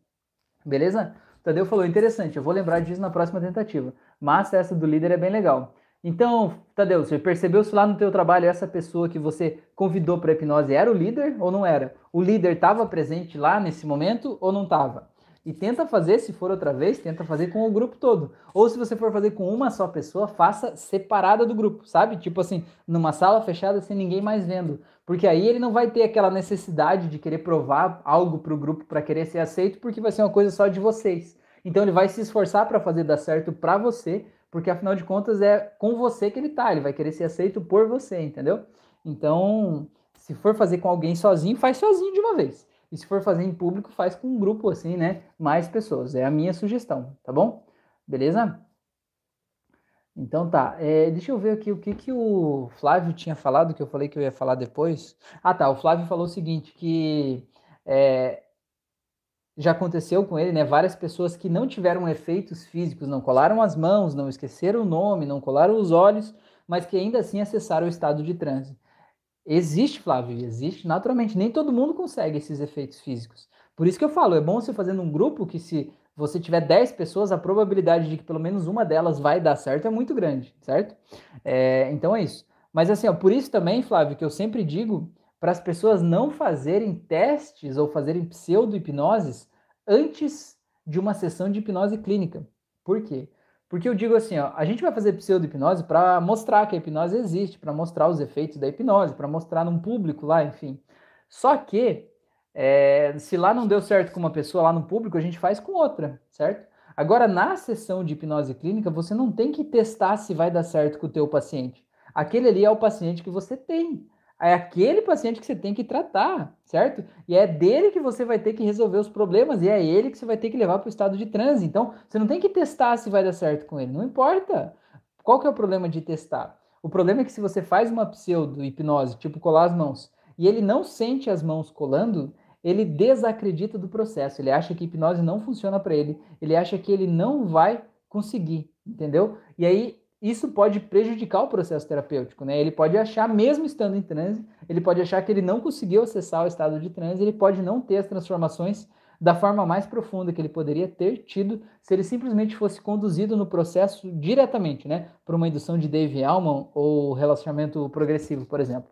Beleza? Tadeu falou, interessante, eu vou lembrar disso na próxima tentativa. Mas essa do líder é bem legal. Então, Tadeu, você percebeu se lá no teu trabalho essa pessoa que você convidou para hipnose era o líder ou não era? O líder estava presente lá nesse momento ou não estava? E tenta fazer, se for outra vez, tenta fazer com o grupo todo. Ou se você for fazer com uma só pessoa, faça separada do grupo, sabe? Tipo assim, numa sala fechada sem ninguém mais vendo. Porque aí ele não vai ter aquela necessidade de querer provar algo para o grupo para querer ser aceito, porque vai ser uma coisa só de vocês. Então ele vai se esforçar para fazer dar certo para você, porque afinal de contas é com você que ele tá, ele vai querer ser aceito por você, entendeu? Então, se for fazer com alguém sozinho, faz sozinho de uma vez. E se for fazer em público, faz com um grupo assim, né? Mais pessoas. É a minha sugestão, tá bom? Beleza? Então tá. É, deixa eu ver aqui o que, que o Flávio tinha falado, que eu falei que eu ia falar depois. Ah tá, o Flávio falou o seguinte, que é, já aconteceu com ele, né? Várias pessoas que não tiveram efeitos físicos, não colaram as mãos, não esqueceram o nome, não colaram os olhos, mas que ainda assim acessaram o estado de transe. Existe, Flávio, existe naturalmente. Nem todo mundo consegue esses efeitos físicos. Por isso que eu falo, é bom você fazer num grupo que se você tiver 10 pessoas, a probabilidade de que pelo menos uma delas vai dar certo é muito grande, certo? É, então é isso. Mas assim, ó, por isso também, Flávio, que eu sempre digo para as pessoas não fazerem testes ou fazerem pseudo-hipnoses antes de uma sessão de hipnose clínica. Por quê? Porque eu digo assim, ó, a gente vai fazer pseudo-hipnose para mostrar que a hipnose existe, para mostrar os efeitos da hipnose, para mostrar num público lá, enfim. Só que, é, se lá não deu certo com uma pessoa lá no público, a gente faz com outra, certo? Agora, na sessão de hipnose clínica, você não tem que testar se vai dar certo com o teu paciente. Aquele ali é o paciente que você tem é aquele paciente que você tem que tratar, certo? E é dele que você vai ter que resolver os problemas e é ele que você vai ter que levar para o estado de transe. Então, você não tem que testar se vai dar certo com ele, não importa. Qual que é o problema de testar? O problema é que se você faz uma pseudo-hipnose, tipo colar as mãos, e ele não sente as mãos colando, ele desacredita do processo, ele acha que hipnose não funciona para ele, ele acha que ele não vai conseguir, entendeu? E aí isso pode prejudicar o processo terapêutico, né? Ele pode achar, mesmo estando em transe, ele pode achar que ele não conseguiu acessar o estado de transe, ele pode não ter as transformações da forma mais profunda que ele poderia ter tido se ele simplesmente fosse conduzido no processo diretamente, né? Por uma indução de Dave Allman ou relacionamento progressivo, por exemplo.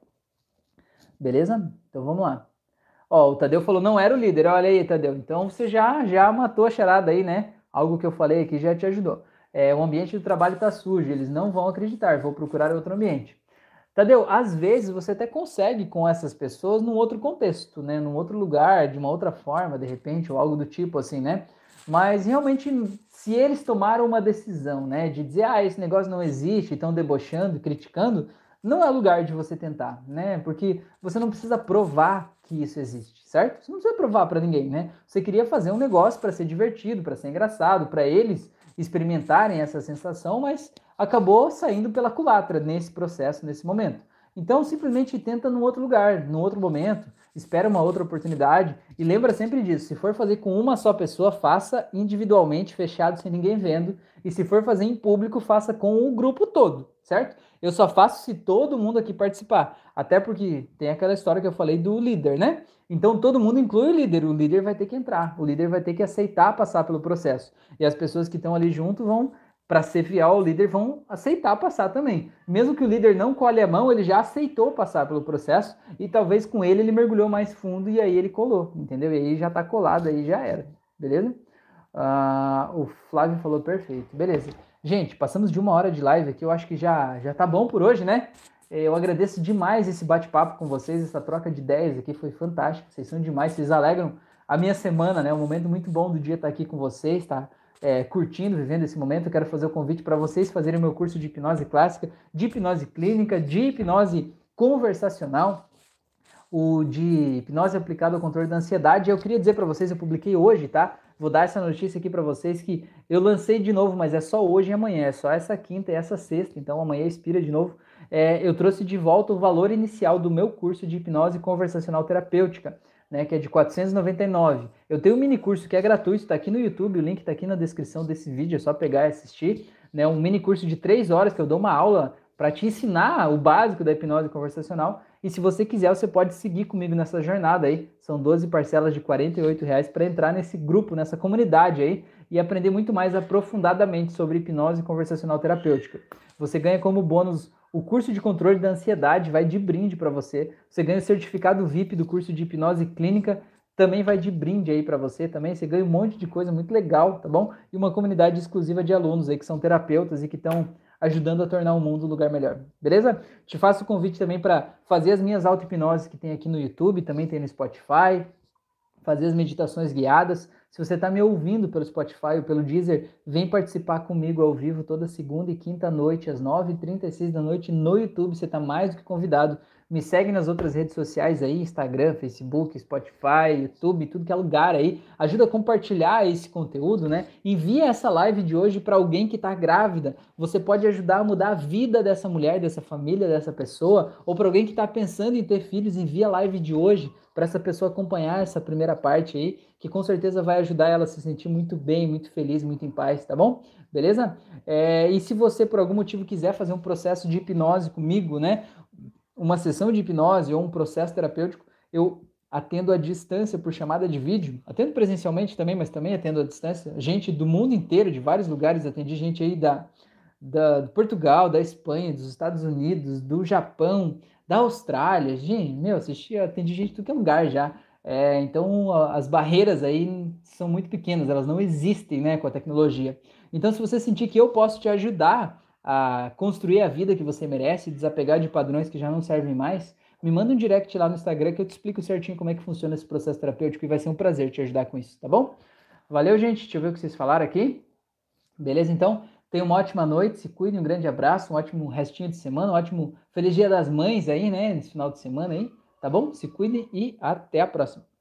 Beleza? Então vamos lá. Ó, o Tadeu falou, não era o líder. Olha aí, Tadeu. Então você já, já matou a charada aí, né? Algo que eu falei aqui já te ajudou é, o ambiente do trabalho está sujo, eles não vão acreditar, vou procurar outro ambiente. Tadeu, às vezes você até consegue com essas pessoas num outro contexto, né? Num outro lugar, de uma outra forma, de repente, ou algo do tipo assim, né? Mas realmente, se eles tomaram uma decisão, né, de dizer, ah, esse negócio não existe, estão debochando, criticando, não é lugar de você tentar, né? Porque você não precisa provar que isso existe, certo? Você não precisa provar para ninguém, né? Você queria fazer um negócio para ser divertido, para ser engraçado, para eles experimentarem essa sensação, mas acabou saindo pela culatra nesse processo, nesse momento. Então, simplesmente tenta num outro lugar, num outro momento, espera uma outra oportunidade e lembra sempre disso. Se for fazer com uma só pessoa, faça individualmente, fechado, sem ninguém vendo. E se for fazer em público, faça com o grupo todo, certo? Eu só faço se todo mundo aqui participar. Até porque tem aquela história que eu falei do líder, né? Então todo mundo inclui o líder, o líder vai ter que entrar, o líder vai ter que aceitar passar pelo processo. E as pessoas que estão ali junto vão, para ser fiel ao líder, vão aceitar passar também. Mesmo que o líder não colhe a mão, ele já aceitou passar pelo processo e talvez com ele ele mergulhou mais fundo e aí ele colou, entendeu? E aí já está colado, aí já era, beleza? Uh, o Flávio falou perfeito, beleza. Gente, passamos de uma hora de live aqui, eu acho que já, já tá bom por hoje, né? Eu agradeço demais esse bate-papo com vocês, essa troca de ideias aqui foi fantástica. Vocês são demais, vocês alegram a minha semana, né? Um momento muito bom do dia estar aqui com vocês, tá? É, curtindo, vivendo esse momento, eu quero fazer o convite para vocês fazerem o meu curso de hipnose clássica, de hipnose clínica, de hipnose conversacional, o de hipnose aplicada ao controle da ansiedade. Eu queria dizer para vocês, eu publiquei hoje, tá? Vou dar essa notícia aqui para vocês que eu lancei de novo, mas é só hoje e amanhã, é só essa quinta e essa sexta, então amanhã expira de novo. É, eu trouxe de volta o valor inicial do meu curso de hipnose conversacional terapêutica, né, que é de 499. Eu tenho um mini curso que é gratuito, está aqui no YouTube, o link está aqui na descrição desse vídeo, é só pegar e assistir. Né, um mini curso de três horas que eu dou uma aula para te ensinar o básico da hipnose conversacional. E se você quiser, você pode seguir comigo nessa jornada aí. São 12 parcelas de R$ reais para entrar nesse grupo, nessa comunidade aí e aprender muito mais aprofundadamente sobre hipnose conversacional terapêutica. Você ganha como bônus o curso de controle da ansiedade, vai de brinde para você. Você ganha o certificado VIP do curso de hipnose clínica, também vai de brinde aí para você também. Você ganha um monte de coisa muito legal, tá bom? E uma comunidade exclusiva de alunos aí que são terapeutas e que estão ajudando a tornar o mundo um lugar melhor. Beleza? Te faço o convite também para fazer as minhas auto-hipnoses que tem aqui no YouTube, também tem no Spotify, fazer as meditações guiadas. Se você está me ouvindo pelo Spotify ou pelo Deezer, vem participar comigo ao vivo toda segunda e quinta noite, às 9h36 da noite no YouTube. Você está mais do que convidado. Me segue nas outras redes sociais aí, Instagram, Facebook, Spotify, YouTube, tudo que é lugar aí. Ajuda a compartilhar esse conteúdo, né? Envia essa live de hoje para alguém que está grávida. Você pode ajudar a mudar a vida dessa mulher, dessa família, dessa pessoa. Ou para alguém que está pensando em ter filhos, envia a live de hoje para essa pessoa acompanhar essa primeira parte aí, que com certeza vai ajudar ela a se sentir muito bem, muito feliz, muito em paz, tá bom? Beleza? É, e se você por algum motivo quiser fazer um processo de hipnose comigo, né? Uma sessão de hipnose ou um processo terapêutico, eu atendo à distância por chamada de vídeo, atendo presencialmente também, mas também atendo à distância, gente do mundo inteiro, de vários lugares, atendi gente aí da, da Portugal, da Espanha, dos Estados Unidos, do Japão, da Austrália, gente, meu, assisti, atendi gente de todo é lugar já, é, então as barreiras aí são muito pequenas, elas não existem, né, com a tecnologia. Então se você sentir que eu posso te ajudar a construir a vida que você merece, desapegar de padrões que já não servem mais, me manda um direct lá no Instagram que eu te explico certinho como é que funciona esse processo terapêutico e vai ser um prazer te ajudar com isso, tá bom? Valeu, gente. Deixa eu ver o que vocês falaram aqui. Beleza, então? Tenha uma ótima noite, se cuide, um grande abraço, um ótimo restinho de semana, um ótimo Feliz Dia das Mães aí, né? Nesse final de semana aí, tá bom? Se cuidem e até a próxima.